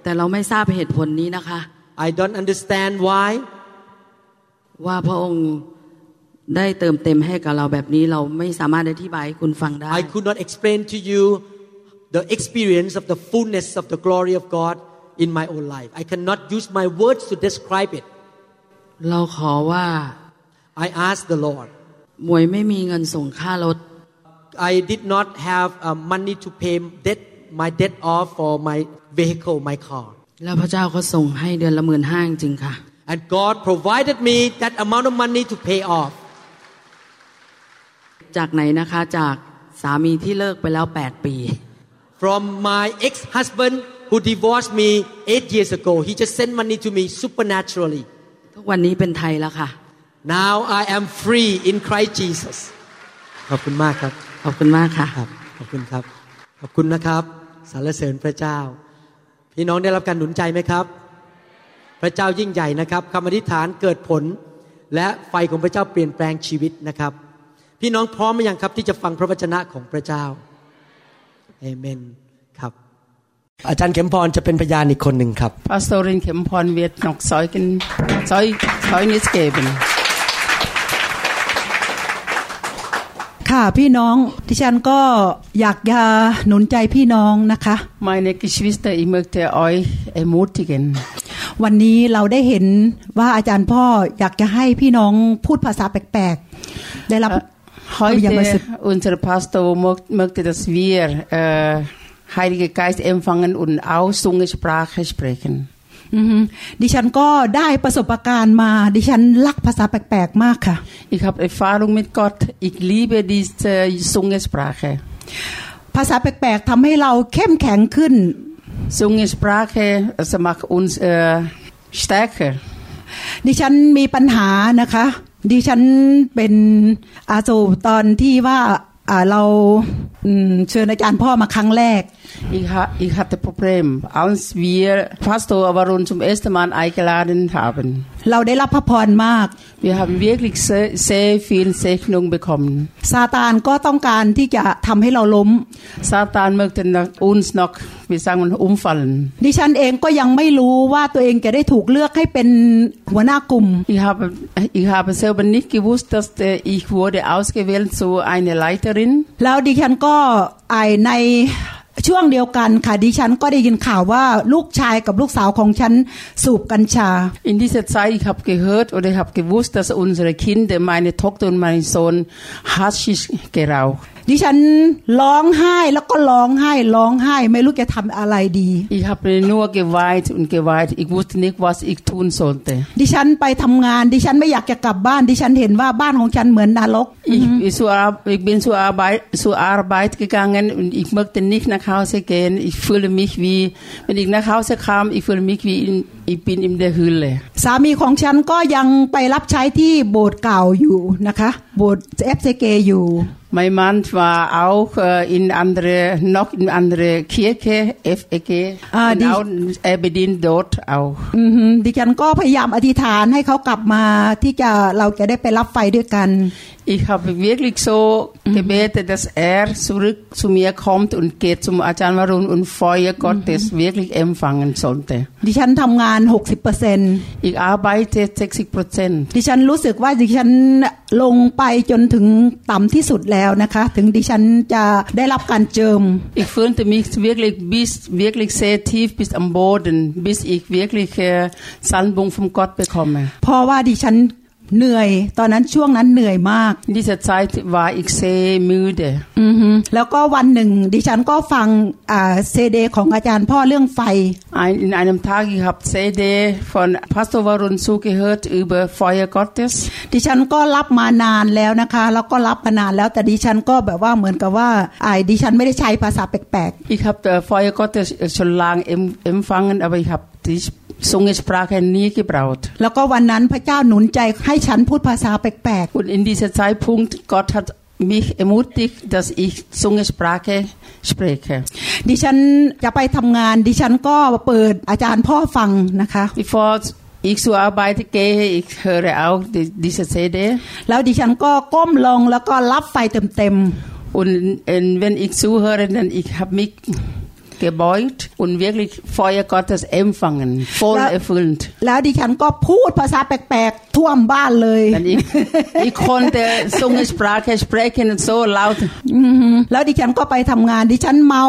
แต่เราไม่ทราบเหตุผลนี้นะคะ I don't understand why, ว่าพระองค์ได้เติมเต็มให้กับเราแบบนี้เราไม่สามารถอธิบายให้คุณฟังได้ I could not explain to you the experience of the fullness of the glory of God in my own life. I cannot use my words to describe it. เราขอว่า I asked the Lord. หมวยไม่มีเงินส่งค่ารถ I did not have uh, money to pay debt, my debt off for my vehicle, my car. แล้วพระเจ้าก็ส่งให้เดือนละหมื่นห้าจริงๆค่ะ And God provided me that amount of money to pay off. จากไหนนะคะจากสามีที่เลิกไปแล้ว 8 ปี From my ex-husband who divorced me eight years ago, he just sent money to me supernaturally. ทุกวันนี้เป็นไทยแล้วค่ะ Now I am free in Christ Jesus. ขอบคุณมากครับ ขอบคุณมากค่ะครับขอบคุณครับ ขอบคุณนะครับ สรรเสริญพระเจ้า พี่น้องได้รับการหนุนใจไหมครับ พระเจ้ายิ่งใหญ่นะครับคำอธิษฐานเกิดผล และไฟของพระเจ้าเปลี่ยนแปลงชีวิตนะครับ พี่น้องพร้อมหรือยังครับที่จะฟังพระวจนะของพระเจ้า เอเมนครับ อาจารย์เข็มพรจะเป็นพยานอีกคนหนึ่งครับ Pastorin Kempon wird noch Zeugen, Zeug, Zeugnis geben. ค่ะพี่น้องดิฉันก็อยากจะหนุนใจพี่น้องนะคะ Meine Geschwister, ich möchte euch ermutigen. วันนี้เราได้เห็นว่าอาจารย์พ่ออยากจะให้พี่น้องพูดภาษาแปลกๆ ได้รับ Heute, was- unser Pastor mo- möchte, dass wir äh, Heilige Geist empfangen und auch Zungensprache sprechen. อือฮึดิฉันก็ได้ประสบการณ์มา ดิฉันรักภาษาแปลกๆมากค่ะ Ich habe Erfahrung mit Gott. Ich liebe diese Zungensprache. ภาษาแปลกๆทำให้เราเข้มแข็งขึ้น Zungensprache also macht uns äh, stärker. ดิฉันมีปัญหานะคะ ดิฉันเป็นอาโศตอนที่ว่าเราเชิญอาจารย์พ่อมาครั้งแรก Ich, ha ich hatte Problem, als wir Pastor Avarun zum ersten Mal eingeladen haben. เราได้รับพระพรมาก Wir haben wirklich sehr, sehr viel Segnung bekommen. ซาตานก็ต้องการที่จะทำให้เราล้ม Satan möchte noch, uns noch, wie sagen wir, umfallen. ดิฉันเองก็ยังไม่รู้ว่าตัวเองจะได้ถูกเลือกให้เป็นหัวหน้ากลุ่ม Ich habe, ich habe selber nicht gewusst, dass der, ich wurde ausgewählt zu einer Leiterin. แล้วดิฉันก็็ไอในช่วงเดียวกันค่ะดิฉันก็ได้ยินข่าวว่าลูกชายกับลูกสาวของฉันสูบกัญชา In dieser Zeit, ich habe gehört oder ich habe gewusst, dass unsere Kinder, meine Tochter und mein Sohn, Haschisch geraucht. ดิฉันร้องไห้แล้วก็ร้องไห้ร้องไห้ ไม่รู้จะทำอะไรดี Ich habe nur geweint und geweint. Ich wusste nicht, was ich tun sollte. ดิฉันไปทำงาน ดิฉันไม่อยากจะกลับบ้าน ดิฉันเห็นว่าบ้านของฉันเหมือนนรก Ich, ich, zur Ar- ich bin zur Arbeit, zur Arbeit gegangen und ich möchte nicht nach Hause gehen. Ich fühle mich wie, wenn ich nach Hause kam, ich fühle mich wie in, Ich bin in der Höhle. สามีของฉันก็ยังไปรับใช้ที่โบสถ์เก่าอยู่นะคะ โบสถ์เอฟเซเกอยู่ Mein Mann war auch äh, in andere, noch in andere Kirche, FEG, Ah, und die- auch, er bedient dort auch. อือหือดิฉันก็พยายามอธิษฐานให้เขากลับมาที่จะเราจะได้ไปรับไฟด้วยกัน Ich habe wirklich so gebetet, dass er zurück zu mir kommt und geht zum Ajahn Varun und Feuer Gottes wirklich empfangen sollte. ดิฉันทำงาน60เปอร์เซ็น Ich arbeite 60 Prozent. ดิฉันรู้สึกว่าดิฉันลงไปจนถึงต่ำที่สุดแล้วนะคะ ถึงดิฉันจะได้รับการเจิม Ich fühlte mich wirklich bis wirklich sehr tief bis am Boden, bis ich wirklich äh, Salbung vom Gott bekomme. เพราะว่าดิฉัน เหนื่อยตอนนั้นช่วงนั้นเหนื่อยมาก In dieser Zeit war ich sehr müde. อือฮึแล้วก็วันหนึ่งดิฉันก็ฟังอ่าเซเดของอาจารย์พ่อเรื่องไฟ Ein, in einem Tag, ich habe CD von Pastor Warun zugehört über Feuer Gottes. ดิฉันก็รับมานานแล้วนะคะ แล้วก็รับมานานแล้วแต่ดิฉันก็แบบว่าเหมือนกับว่าไอ้ดิฉันไม่ได้ใช้ภาษาแปลก Ich habe äh, Feuer Gottes schon lange em- empfangen, aber ich habe die Zungensprache nie gebraucht. ๆแล้วก็วันนั้นพระเจ้าหนุนใจให้ฉันพูดภาษาแปลก Und in diesem Zeitpunkt, Gott hat mich ermutigt, dass ich Zungensprache spreche. ๆดิฉันจะไปทำงาน ดิฉันก็เปิดอาจารย์พ่อฟังนะคะ Bevor ich zur Arbeit gehe, ich höre auch die, diese CD. แล้วดิฉันก็ก้มลงแล้วก็รับไฟเต็ม Und äh, wenn ich zuhöre, dann ich habe mich gebeugt und wirklich Feuer Gottes empfangen, voll Ja. erfüllt. ๆแล้วดิฉันก็พูดภาษาแปลกๆท่วมบ้านเลย Denn ich, ich konnte Zungensprache sprechen so laut. อือหือแล้วดิฉันก็ไปทำงานดิฉันเมา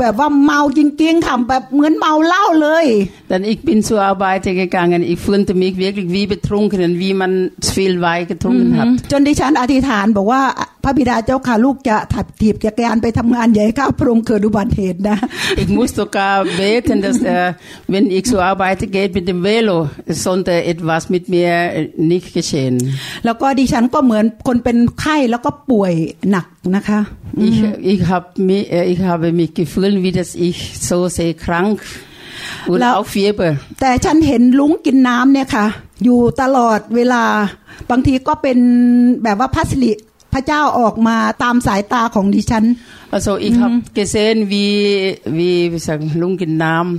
แบบว่าเมาจริงๆค่ะแบบเหมือนเมาเหล้าเลย Denn ich bin zur Arbeit gegangen. Ich fühlte mich wirklich wie betrunken, wie man zu viel Wein getrunken hat. จนดิฉันอธิษฐานบอกว่าพระบิดาเจ้าค่ะลูกจะถัดถีบจักรยานไปทำงานใหญ่ข้าพระองค์เกิดอุบัติเหตุนะ Ich muss sogar beten, dass äh, wenn ich zur Arbeit gehe mit dem Velo, es sollte etwas mit mir äh, nicht geschehen. แล้วก็ดิฉันก็เหมือนคนเป็นไข้แล้วก็ป่วยหนักนะคะ Ich, ich, hab mich, äh, ich habe mich gefühlt, wie dass ich so sehr krank und La- auch Fieber. แต่ฉันเห็นลุงกินน้ำเนี่ยค่ะ อยู่ตลอดเวลา บางทีก็เป็นแบบว่าพัสลิ พระเจ้าออกมาตามสายตาของดิฉัน Also ich habe gesehen, wie, wie, wie sagen, Lungennamen,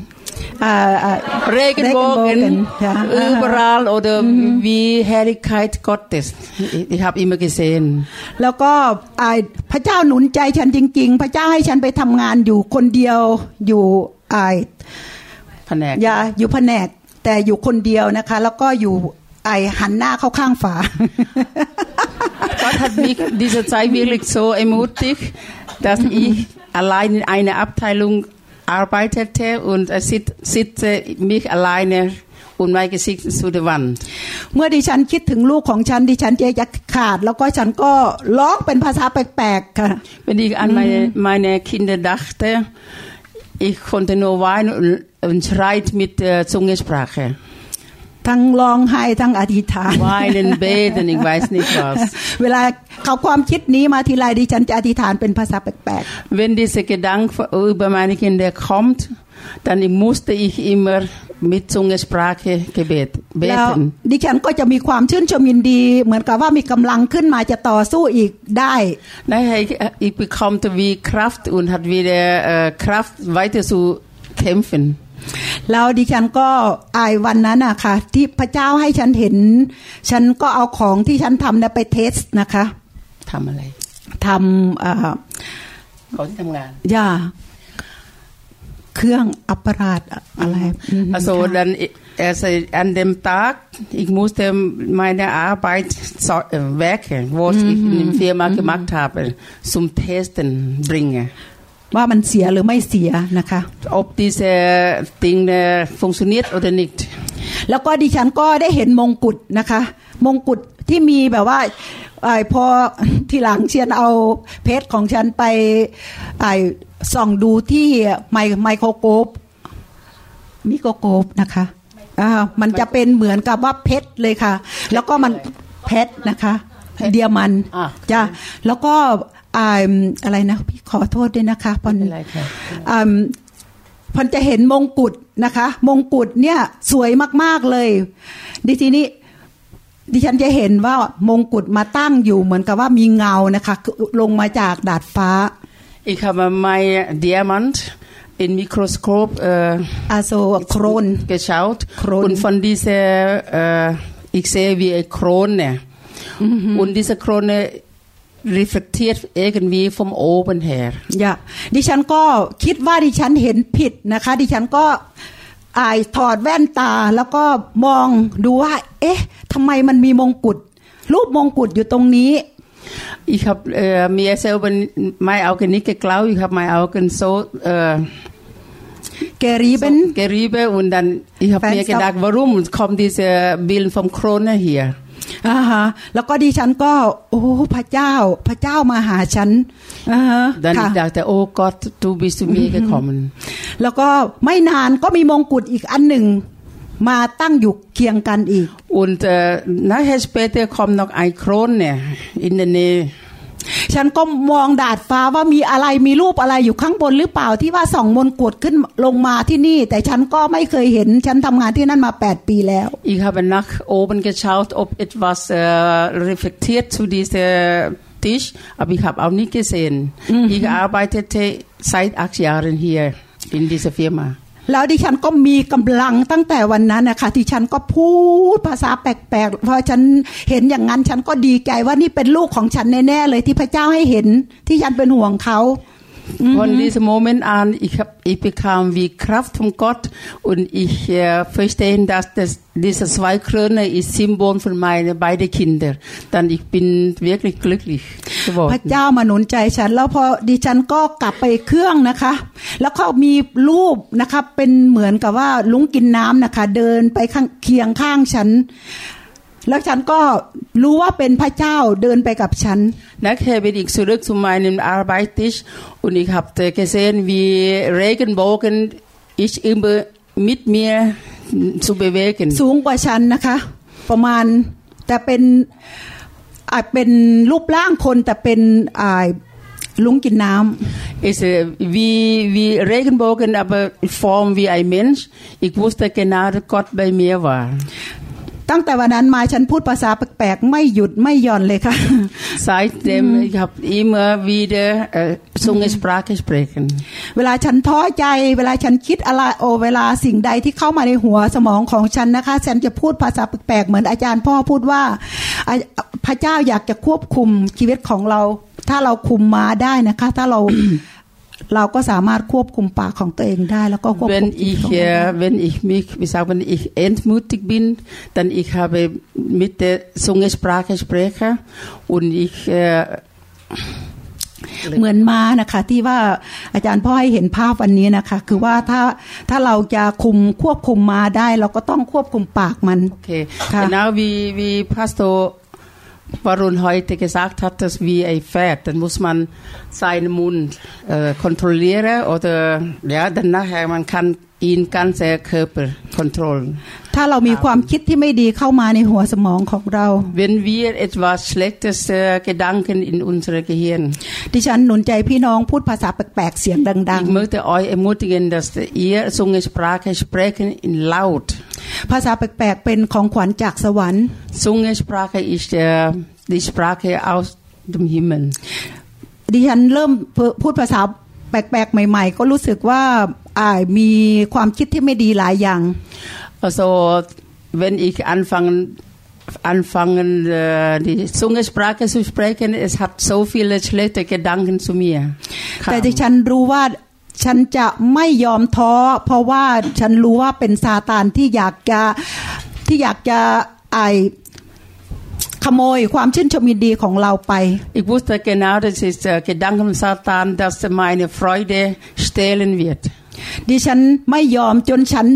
อ่าอ่า Regenbogen, ja. überall oder wie Herrlichkeit Gottes. Ich, ich habe immer gesehen. แล้วก็อ่าพระเจ้าหนุนใจฉันจริง ๆ พระเจ้าให้ฉันไปทำงานอยู่คนเดียวอยู่อ่า Panek. อย่าอยู่แผนกแต่อยู่คนเดียวนะคะ แล้วก็อยู่ไอหันหน้าเข้าข้างฝา Gott hat mich diese Zeit wirklich so ermutigt, dass ich allein in einer Abteilung arbeitete und er sit, sitze mich alleine und mein Gesicht zu der Wand. เมื่อดิฉันคิดถึงลูกของฉันดิฉันจะขาด แล้วก็ฉันก็ร้องเป็นภาษาแปลกๆค่ะ Wenn ich an meine, meine Kinder dachte, ich konnte nur weinen und, und schreit mit der Zungensprache. ทั้งร้องไห้ทั้งอธิษฐาน Weinen, beten, ich weiß nicht was. เวลาเขาความคิดนี้มาทีไรดิฉันจะอธิษฐานเป็นภาษาแปลก Wenn dieser Gedanke über meine Kinder kommt, dann musste ich immer mit Zungensprache gebet, ๆแล้ว beten. ดิฉันก็จะมีความชื่นชมยินดี เหมือนกับว่ามีกำลังขึ้นมาจะต่อสู้อีกได้ Naja, ich, ich bekommte wie Kraft und hat wieder äh, Kraft weiter zu kämpfen. แล้วดิฉันก็อายวันนั้นอะค่ะ ที่พระเจ้าให้ฉันเห็น ฉันก็เอาของที่ฉันทำเนี่ยไปเทสนะคะทำอะไรทำอ่าก่อนที่ทำงานยาเครื่องอัปราชอะไรอืม Also ค่ะ dann also an dem Tag, ich musste meine Arbeit so, äh, Werke, wo ich in der Firma gemacht habe, zum Testen bringen. ว่ามันเสียหรือไม่เสียนะคะ Ob diese Ding äh, funktioniert oder nicht. แล้วก็ดิฉันก็ได้เห็นมงกุฎนะคะ มงกุฎที่มีแบบว่าไอ้พอทีหลังเชียนเอาเพชรของฉันไปไอ้ส่องดูที่ไมไมโครโกปมิโครโกปนะคะอ่ามันจะเป็นเหมือนกับว่าเพชรเลยค่ะ แล้วก็มันเพชรนะคะ เดียมันอะจ้ะแล้วก็ อ่าอะไรนะพี่ขอโทษด้วยนะคะปอนไม่เป็นไรค่ะอืมพันจะเห็นมงกุฎนะคะ มงกุฎเนี่ยสวยมากๆเลยดิทีนี้ดิฉันจะเห็นว่ามงกุฎมาตั้งอยู่เหมือนกับว่ามีเงานะคะ ลงมาจากดาดฟ้า Ich habe mein Diamant in Mikroskop äh, อาโซโครน geschaut Krone. und von dieser, äh, ich sehe wie eine Krone. Und diese Krone reflektiert irgendwie vom oben her. อย่าดิฉันก็คิดว่าดิฉันเห็นผิดนะคะ ดิฉันก็อายถอดแว่นตาแล้วก็มองดูว่า เอ๊ะทำไมมันมีมงกุฎรูปมงกุฎอยู่ตรงนี้ Ich habe äh, mir selber meine Augen nicht geglaubt, ich habe meine Augen so, äh, เกรีเป็น so gerieben und dann ich habe mir Fenster. gedacht, warum kommt diese Bild vom Krone hier? อ่าฮะแล้วก็ดิฉันก็ โอ้พระเจ้า พระเจ้ามาหาฉันอ่าฮะ Dann ค่ะ ich dachte, oh Gott, du bist zu mir gekommen. แล้วก็ไม่นานก็มีมงกุฎอีกอันหนึ่งมาตั้งอยู่เคียงกันอีก Und äh, nachher später kommt noch eine Krone in der Nähe. ฉันก็มองดาดฟ้าว่ามีอะไรมีรูปอะไรอยู่ข้างบนหรือเปล่าที่ว่าส่องมนกุฎขึ้นลงมาที่นี่ แต่ฉันก็ไม่เคยเห็นฉันทำงานที่นั่นมาแปดปีแล้ว Ich habe nach oben geschaut, ob etwas äh, reflektiert zu diesem Tisch, aber ich habe auch nicht gesehen. Ich arbeitete seit acht Jahren hier in dieser Firma. แล้วดิฉันก็มีกำลังตั้งแต่วันนั้นนะคะที่ฉันก็พูดภาษาแปลกๆพอฉันเห็นอย่างนั้นฉันก็ดีใจว่านี่เป็นลูกของฉันแน่ๆเลยที่พระเจ้าให้เห็นที่ฉันเป็นห่วงเขา Von diesem Moment an, ich, hab, ich bekam wie Kraft von Gott und ich äh, verstehe, dass das, diese zwei Krone ist Symbol für meine beiden Kinder. Dann ich bin wirklich glücklich พระ geworden. เจ้ามาหนุนใจฉันแล้วพอดิฉันก็กลับไปเครื่องนะคะ แล้วเขามีรูปนะคะเป็นเหมือนกับว่าลุงกินน้ำนะคะ เดินไปข้างเคียงข้างฉัน แล้วฉันก็รู้ว่าเป็นพระเจ้าเดินไปกับฉัน Nachher bin ich zurück zu meinem Arbeitstisch und ich habe gesehen, wie Regenbogen ich immer mit mir zu bewegen. สูงกว่าฉันนะคะ ประมาณแต่เป็นอาจเป็นรูปร่างคนแต่เป็นอ่าลุงกินน้ำ ist äh, wie, wie Regenbogen, aber in Form wie ein Mensch. Ich wusste genau, dass Gott bei mir war. ตั้งแต่วันนั้นมาฉันพูดภาษาแปลกๆไม่หยุดไม่หย่อนเลยค่ะ Seitdem ich habe immer wieder äh, Zungensprache sprechen. เวลาฉันท้อใจ เวลาฉันคิดอะไรโอเวลาสิ่งใดที่เข้ามาในหัวสมองของฉันนะคะ ฉันจะพูดภาษาแปลกๆเหมือนอาจารย์พ่อพูดว่าอะพระเจ้าอยากจะควบคุมชีวิตของเรา ถ้าเราคุมมาได้นะคะ ถ้าเรา เราก็สามารถควบคุมปากของตัวเองได้ แล้วก็ควบคุม Wenn จิต ich, ของเราได้ äh, wenn ich mich, wie sagt man, ich entmutigt bin, dann ich habe mit der Zungensprache spreche und ich äh, เหมือนมานะคะที่ว่าอาจารย์พ่อให้เห็นภาพวันนี้นะคะ คือว่าถ้าถ้าเราจะคุมควบคุมมาได้ เราก็ต้องควบคุมปากมัน Okay, Ja. genau wie, wie Pastor Baron heute gesagt hat, dass wie ein Pferd, dann muss man seinen Mund äh, kontrollieren oder ja, dann nachher man kann ihn ganze Körper kontrollieren. ถ้าเรามีความคิดที่ไม่ดีเข้ามาในหัวสมองของเรา Wenn wir etwas schlechtes äh, Gedanken in unser Gehirn, ดิฉันหนุนใจพี่น้องพูดภาษาแปลกๆเสียงดัง ich möchte euch ermutigen, dass ihr Zungensprache sprechen in laut. ๆภาษาแปลกๆเป็นของขวัญจากสวรรค์ Zungensprache ist äh, die Sprache aus dem Himmel. ดิฉันเริ่มพูดภาษาแปลกๆใหม่ ๆ ก็รู้สึกว่าอ่า มีความคิดที่ไม่ดีหลายอย่าง Also wenn ich anfangen anfangen äh, die Zungensprache zu sprechen, es hat so viele schlechte Gedanken zu mir. แต่ดิฉันรู้ว่าฉันจะไม่ยอมท้อ เพราะว่าฉันรู้ว่าเป็นซาตานที่อยากจะที่อยากจะไอขโมยความชื่นชมยินดีของเราไป Ich wusste genau, das ist der Gedanke von Satan, dass er meine Freude stehlen wird. ดิฉันไม่ยอมจนฉัน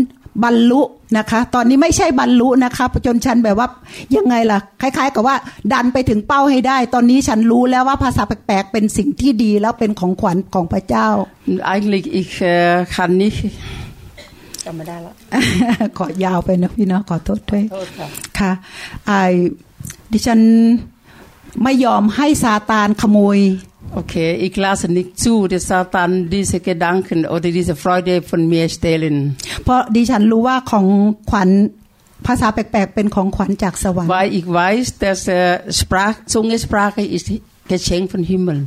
บรรลุนะคะ ตอนนี้ไม่ใช่บรรลุนะคะจนฉันแบบว่ายังไงล่ะ คล้าย ๆ กับว่า ดันไปถึงเป้าให้ได้ ตอนนี้ฉันรู้แล้วว่าภาษาแปลกๆเป็นสิ่งที่ดีแล้วเป็นของขวัญของพระเจ้า Und eigentlich, ich äh, kann nicht. ขอยาวไปนะพี่เนาะขอโทษด้วยค่ะไอดิฉันไม่ยอมให้ซาตานขโมย Okay, ich lasse nicht zu, dass Satan diese Gedanken oder diese Freude von mir stehlen. เพราะดิฉันรู้ว่าของขวัญภาษาแปลกๆเป็นของขวัญจากสวรรค์ Weil ich weiß, dass äh, Sprach, Zungensprache ist Geschenk von Himmel.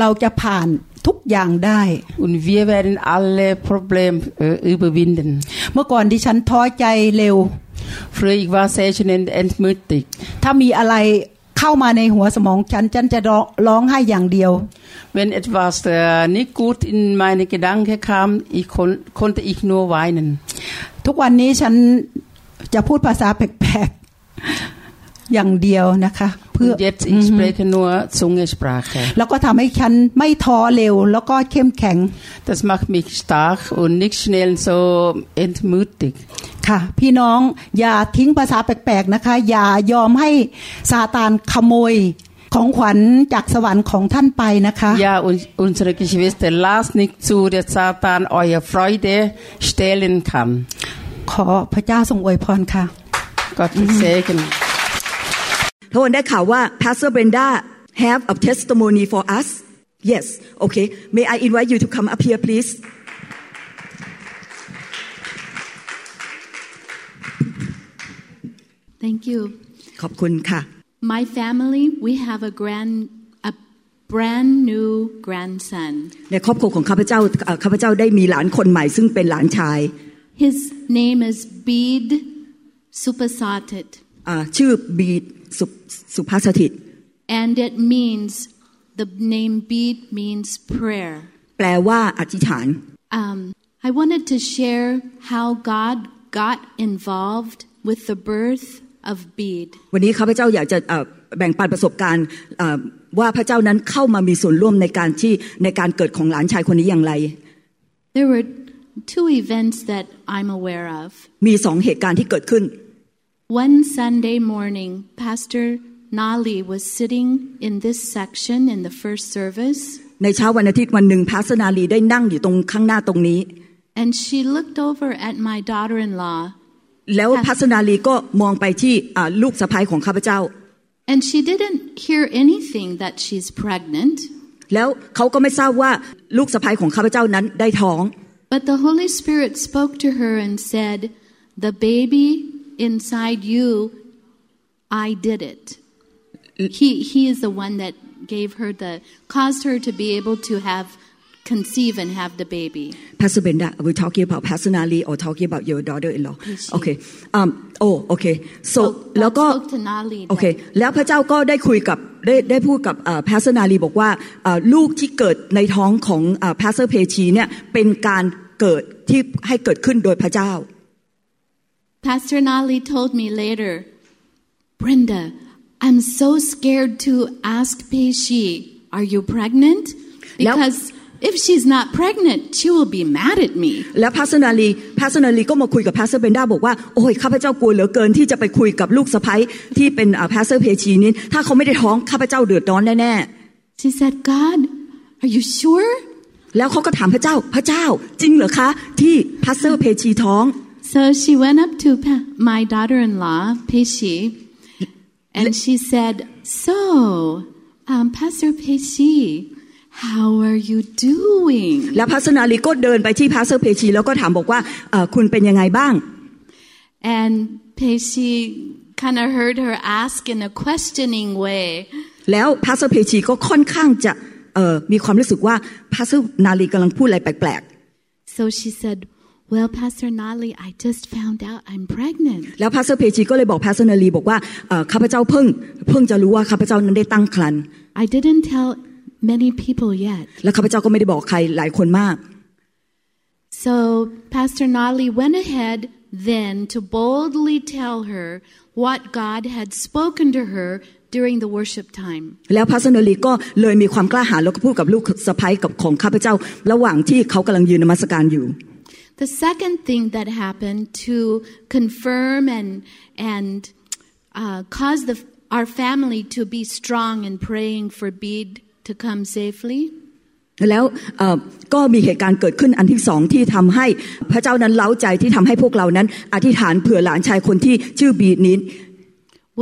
เราจะผ่านทุกอย่างได้ Und wir werden alle Probleme äh, überwinden. เมื่อก่อนดิฉันท้อใจเร็ว Früher ich war sehr schnell entmutigt. ถ้ามีอะไร เข้ามาในหัวสมองฉันฉันจะร้องร้องไห้อย่างเดียว Wenn etwas äh, nicht gut in meine Gedanken kam, ich kon konnte ich nur weinen. ทุกวันนี้ฉันจะพูดภาษาแปลกๆอย่างเดียวนะคะ เพื่อ Und jetzt ich spreche nur Zungensprache. แล้วก็ทำให้ฉันไม่ท้อเร็ว แล้วก็เข้มแข็ง Das macht mich stark und nicht schnell so entmutigt. ค่ะ พี่น้องอย่าทิ้งภาษาแปลกๆนะคะ อย่ายอมให้ซาตานขโมยของขวัญจากสวรรค์ของท่านไปนะคะ Ja, und unsere Geschwister, lasst nicht zu, dass Satan eure Freude stehlen kann. ขอพระเจ้าทรงอวยพรค่ะ Gott segnen. พระวันได้ข่าวว่า Pastor Brenda have a testimony for us yes okay may I invite you to come up here please Thank you. ขอบคุณค่ะ My family, we have a grand, a brand new grandson. ในครอบครัวของข้าพเจ้าเอ่อข้าพเจ้าได้มีหลานคนใหม่ซึ่งเป็นหลานชาย His name is Bede Supasatit, อ่าชื่อบีดสุสุภาสถิต and it means the name Bede means prayer. แปลว่าอธิษฐาน Um, I wanted to share how God got involved with the birth of Bede. วันนี้ข้าพเจ้าอยากจะเอ่อแบ่งปันประสบการณ์เอ่อว่าพระเจ้านั้นเข้ามามีส่วนร่วมในการที่ในการเกิดของหลานชายคนนี้อย่างไร There were two events that I'm aware of. มีสองเหตุการณ์ที่เกิดขึ้น One Sunday morning, Pastor Nali was sitting in this section in the first service, ในเช้าวันอาทิตย์วันหนึ่งพาสนาลีได้นั่งอยู่ตรงข้างหน้าตรงนี้ and she looked over at my daughter in law, แล้วพาสนาลีก็มองไปที่อ่าลูกสะใภ้ของข้าพเจ้า and she didn't hear anything that she's pregnant. แล้วเขาก็ไม่ทราบว่าลูกสะใภ้ของข้าพเจ้านั้นได้ท้อง But the Holy Spirit spoke to her and said, The baby inside you, I did it. He, he is the one that gave her the, caused her to be able to have, conceive and have the baby. Pastor Brenda are we talking about personally or talking about your daughter-in-law She. okay um oh okay so So แล้วก็ God spoke to Nali โอเค that แล้วพระเจ้าก็ได้คุยกับได้ได้พูดกับ Pastor นาลีบอกว่าเอ่อลูกที่เกิดในท้องของ Pastor เพชีเนี่ยเป็นการเกิดที่ให้เกิดขึ้นโดยพระเจ้า Pastor Nali told me later, Brenda, I'm so scared to ask Peishi, are you pregnant? Now- Because if she's not pregnant, she will be mad at me. แล้วพาสนาลี Pastor นาลีก็มาคุยกับ Pastor เบรนดาบอกว่า โอ้ยข้าพเจ้ากลัวเหลือเกินที่จะไปคุยกับลูกสะใภ้ที่เป็น Pastor เพชีนี้ถ้าเขาไม่ได้ท้องข้าพเจ้าเดือดร้อนแน่ She said, God, are you sure? ๆแล้วเขาก็ถามพระเจ้าพระเจ้าจริงเหรอคะ ที่พาสเซอร์เพชีท้อง So she went up to pa- my daughter-in-law, Peishi, and she said, so, um, Pastor Peishi, how are you doing? แล้วพาสนาลีก็เดินไปที่ Pastor เพชีแล้วก็ถามบอกว่าเอ่อคุณเป็นยังไงบ้าง And Peishi kind of heard her ask in a questioning way. แล้ว Pastor เพชีก็ค่อนข้างจะเอ่อมีความรู้สึกว่า Pastor นาลีกำลังพูดอะไรแปลก So she said, Well, Pastor Nali, I just found out I'm pregnant. ๆแล้ว Pastor เพชีก็เลยบอก Pastor นาลีบอกว่าเอ่อข้าพเจ้าเพิ่งเพิ่งจะรู้ว่าข้าพเจ้านั้นได้ตั้งครรภ์ I didn't tell many people yet. แล้วข้าพเจ้าก็ไม่ได้บอกใครหลายคนมาก So Pastor Nali went ahead then to boldly tell her what God had spoken to her during the worship time. แล้วพาสเซอร์นาลีก็เลยมีความกล้าหาญแล้วก็พูดกับลูกสะใภ้กับของข้าพเจ้า ระหว่างที่เขากำลังยืนนมัสการอยู่ The second thing that happened to confirm and and uh, cause the, our family to be strong in praying for Bede to come safely แล้วเอ่อก็มีเหตุการณ์เกิดขึ้นอันที่สองที่ทำให้พระเจ้านั้นเล้าใจที่ทำให้พวกเรานั้น อธิษฐานเผื่อหลานชายคนที่ชื่อบีดนี้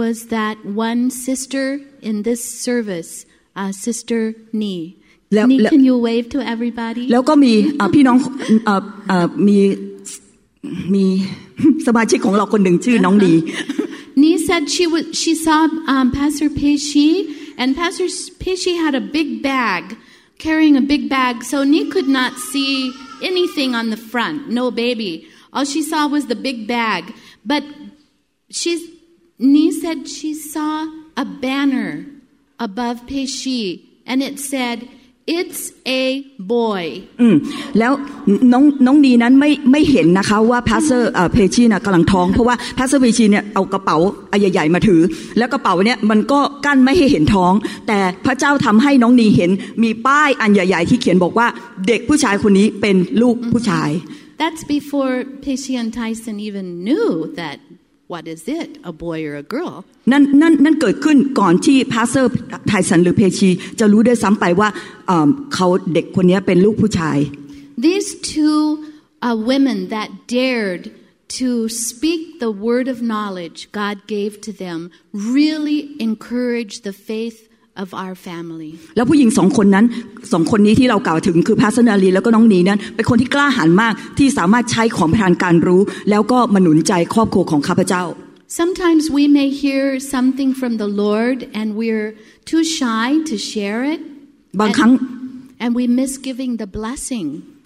was that one sister in this service uh, Sister Nee. แล้ว Nee, แล้ว can you wave to everybody? แล้วก็มีอ่าพี่น้องเอ่อเอ่อมีมีสมาชิกของเราคนหนึ่งชื่อน้องดี Nee said she was she saw um, Pastor Peishi, and Pastor Peishi had a big bag, carrying a big bag, so Nee could not see anything on the front. No baby. All she saw was the big bag. But she's Nee said she saw a banner above Peishi, and it said, "It's a boy." อืมแล้วน้องน้องดีนั้นไม่ไม่เห็นนะคะว่า Pastor เพชีน่ะกำลังท้อง เพราะว่า Pastor เพชีเนี่ยเอากระเป๋าอันใหญ่ๆมาถือ แล้วกระเป๋าเนี่ยมันก็กั้นไม่ให้เห็นท้อง แต่พระเจ้าทำให้น้องดีเห็นมีป้ายอันใหญ่ ๆ ที่เขียนบอกว่าเด็กผู้ชายคนนี้เป็นลูกผู้ชาย That's before Peishi and Tyson even knew that what is it, a boy or a girl. นั่นนั่นนั่นเกิดขึ้นก่อนที่พาสเซอร์ไทสันหรือเพชี จะรู้ด้วยซ้ำไปว่าเอ่อเขาเด็กคนนี้เป็นลูกผู้ชาย These two uh, women that dared to speak the word of knowledge God gave to them really encouraged the faith of our family. แล้วผู้หญิงสองคนนั้นสองคนนี้ที่เรากล่าวถึงคือพาสนาลีแล้วก็น้องนีนั้นเป็นคนที่กล้าหาญมากที่สามารถใช้ของประทานการรู้ แล้วก็มาหนุนใจครอบครัวของข้าพเจ้า Sometimes we may hear something from the Lord and we're too shy to share it. บางครั้ง And we miss giving the blessing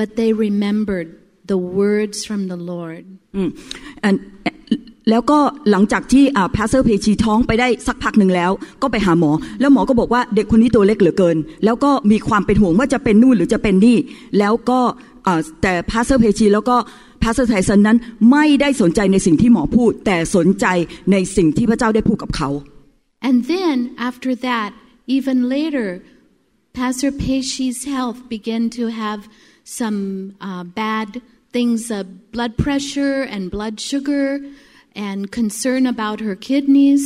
But they remembered the words from the Lord. อืมอันแล้วก็หลังจากที่ Pastor เพชีท้องไปได้สักพักหนึ่งแล้ว ก็ไปหาหมอ แล้วหมอก็บอกว่าเด็กคนนี้ตัวเล็กเหลือเกิน แล้วก็มีความเป็นห่วงว่าจะเป็นนู่นหรือจะเป็นนี่ แล้วก็อ่าแต่ Pastor เพชีแล้วก็ Pastor ไทสันนั้นไม่ได้สนใจในสิ่งที่หมอพูด แต่สนใจในสิ่งที่พระเจ้าได้พูดกับเขา And then, after that, even later, Pastor Peishi's health began to have some uh, bad things uh, blood pressure and blood sugar and concern about her kidneys.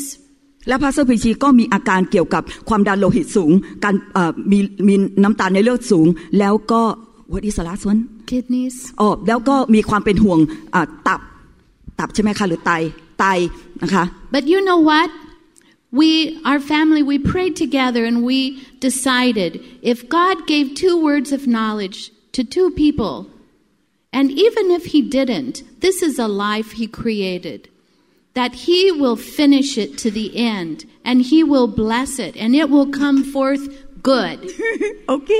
และพาสเซอร์เพชีก็มีอาการเกี่ยวกับความดันโลหิตสูง การเอ่อมีมีน้ำตาลในเลือดสูง แล้วก็ what is the last one Kidneys. อ๋อแล้วก็มีความเป็นห่วงอ่าตับตับใช่ไหมคะหรือไตไตนะคะ But you know what? We, our family, we prayed together and we decided if God gave two words of knowledge to two people, and even if He didn't, this is a life He created, that He will finish it to the end and He will bless it and it will come forth good. โอเค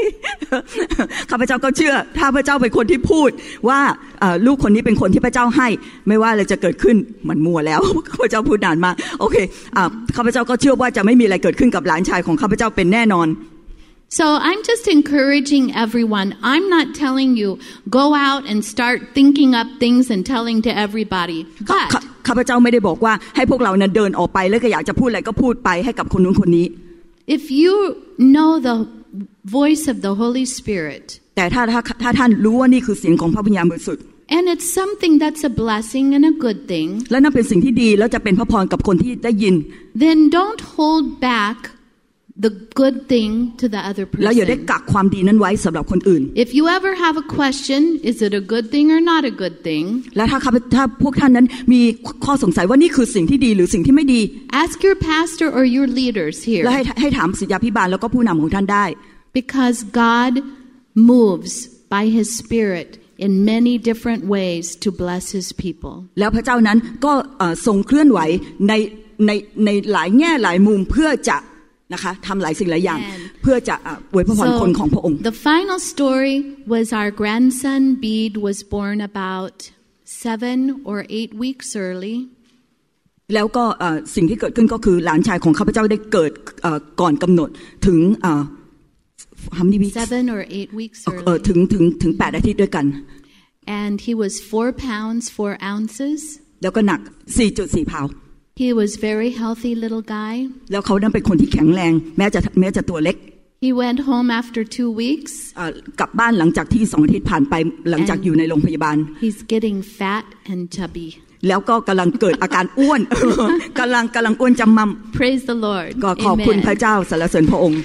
ข้าพเจ้าก็เชื่อ ถ้าพระเจ้าเป็นคนที่พูดว่าเอ่อลูกคนนี้เป็นคนที่พระเจ้าให้ ไม่ว่าอะไรจะเกิดขึ้น มันมัวแล้ว ข้าพเจ้าพูดนานมากโอเคอ่าข้าพเจ้าก็เชื่อว่าจะไม่มีอะไรเกิดขึ้นกับหลานชายของข้าพเจ้าเป็นแน่นอน So I'm just encouraging everyone. I'm not telling you go out and start thinking up things and telling to everybody. ข้า But ข้าข้าพเจ้าไม่ได้บอกว่าให้พวกเรานั้นเดินออกไปแล้วก็อยากจะพูดอะไรก็พูดไปให้กับคนนู้นคนนี้ if you know the voice of the Holy Spirit แต่ถ้าถ้าถ้าท่านรู้ว่านี่คือเสียงของพระวิญญาณบริสุทธิ์ and it's something that's a blessing and a good thing, และนั่นเป็นสิ่งที่ดีแล้วจะเป็นพระพรกับคนที่ได้ยิน then don't hold back the good thing to the other แล้วอย่าได้ person. กักความดีนั้นไว้สำหรับคนอื่น If you ever have a question, is it a good thing or not a good thing? และถ้าข้าพถ้าพวกท่านนั้นมีข้อสงสัยว่านี่คือสิ่งที่ดีหรือสิ่งที่ไม่ดี Ask your pastor or your leaders และให้ here ให้ถามศิษยาพิบาลแล้วก็ผู้นำของท่านได้ because God moves by His Spirit in many different ways to bless His people. แล้วพระเจ้านั้นก็เอ่อทรงเคลื่อนไหวในในในหลายแง่หลายมุมเพื่อจะ นะคะทำหลายสิ่งหลายอย่าง Amen. เพื่อจะเอ่ออวยพระพรคนของพระองค์ the final story was our grandson Bede was born about seven or eight weeks early. แล้วก็เอ่อสิ่งที่เกิดขึ้นก็คือหลานชายของข้าพเจ้าได้เกิดเอ่อก่อนกำหนดถึงเอ่อ how many weeks Seven or eight weeks เอ่อเอ่อ early. ถึงถึงถึงแปดอาทิตย์ด้วยกัน And he was four pounds, four ounces. แล้วก็หนัก 4.4 พาว He was very healthy little guy. แล้วเขานั้นเป็นคนที่แข็งแรงแม้จะแม้จะตัวเล็ก He went home after two weeks. เอ่อกลับบ้านหลังจากที่สองอาทิตย์ผ่านไปหลังจากอยู่ในโรงพยาบาล He's getting fat and chubby. แล้วก็กำลังเกิดอาการอ้วนกำลังกำลังอ้วนจำมั่ม Praise the Lord. ก็ขอบคุณพระ Amen. เจ้าสรรเสริญพระองค์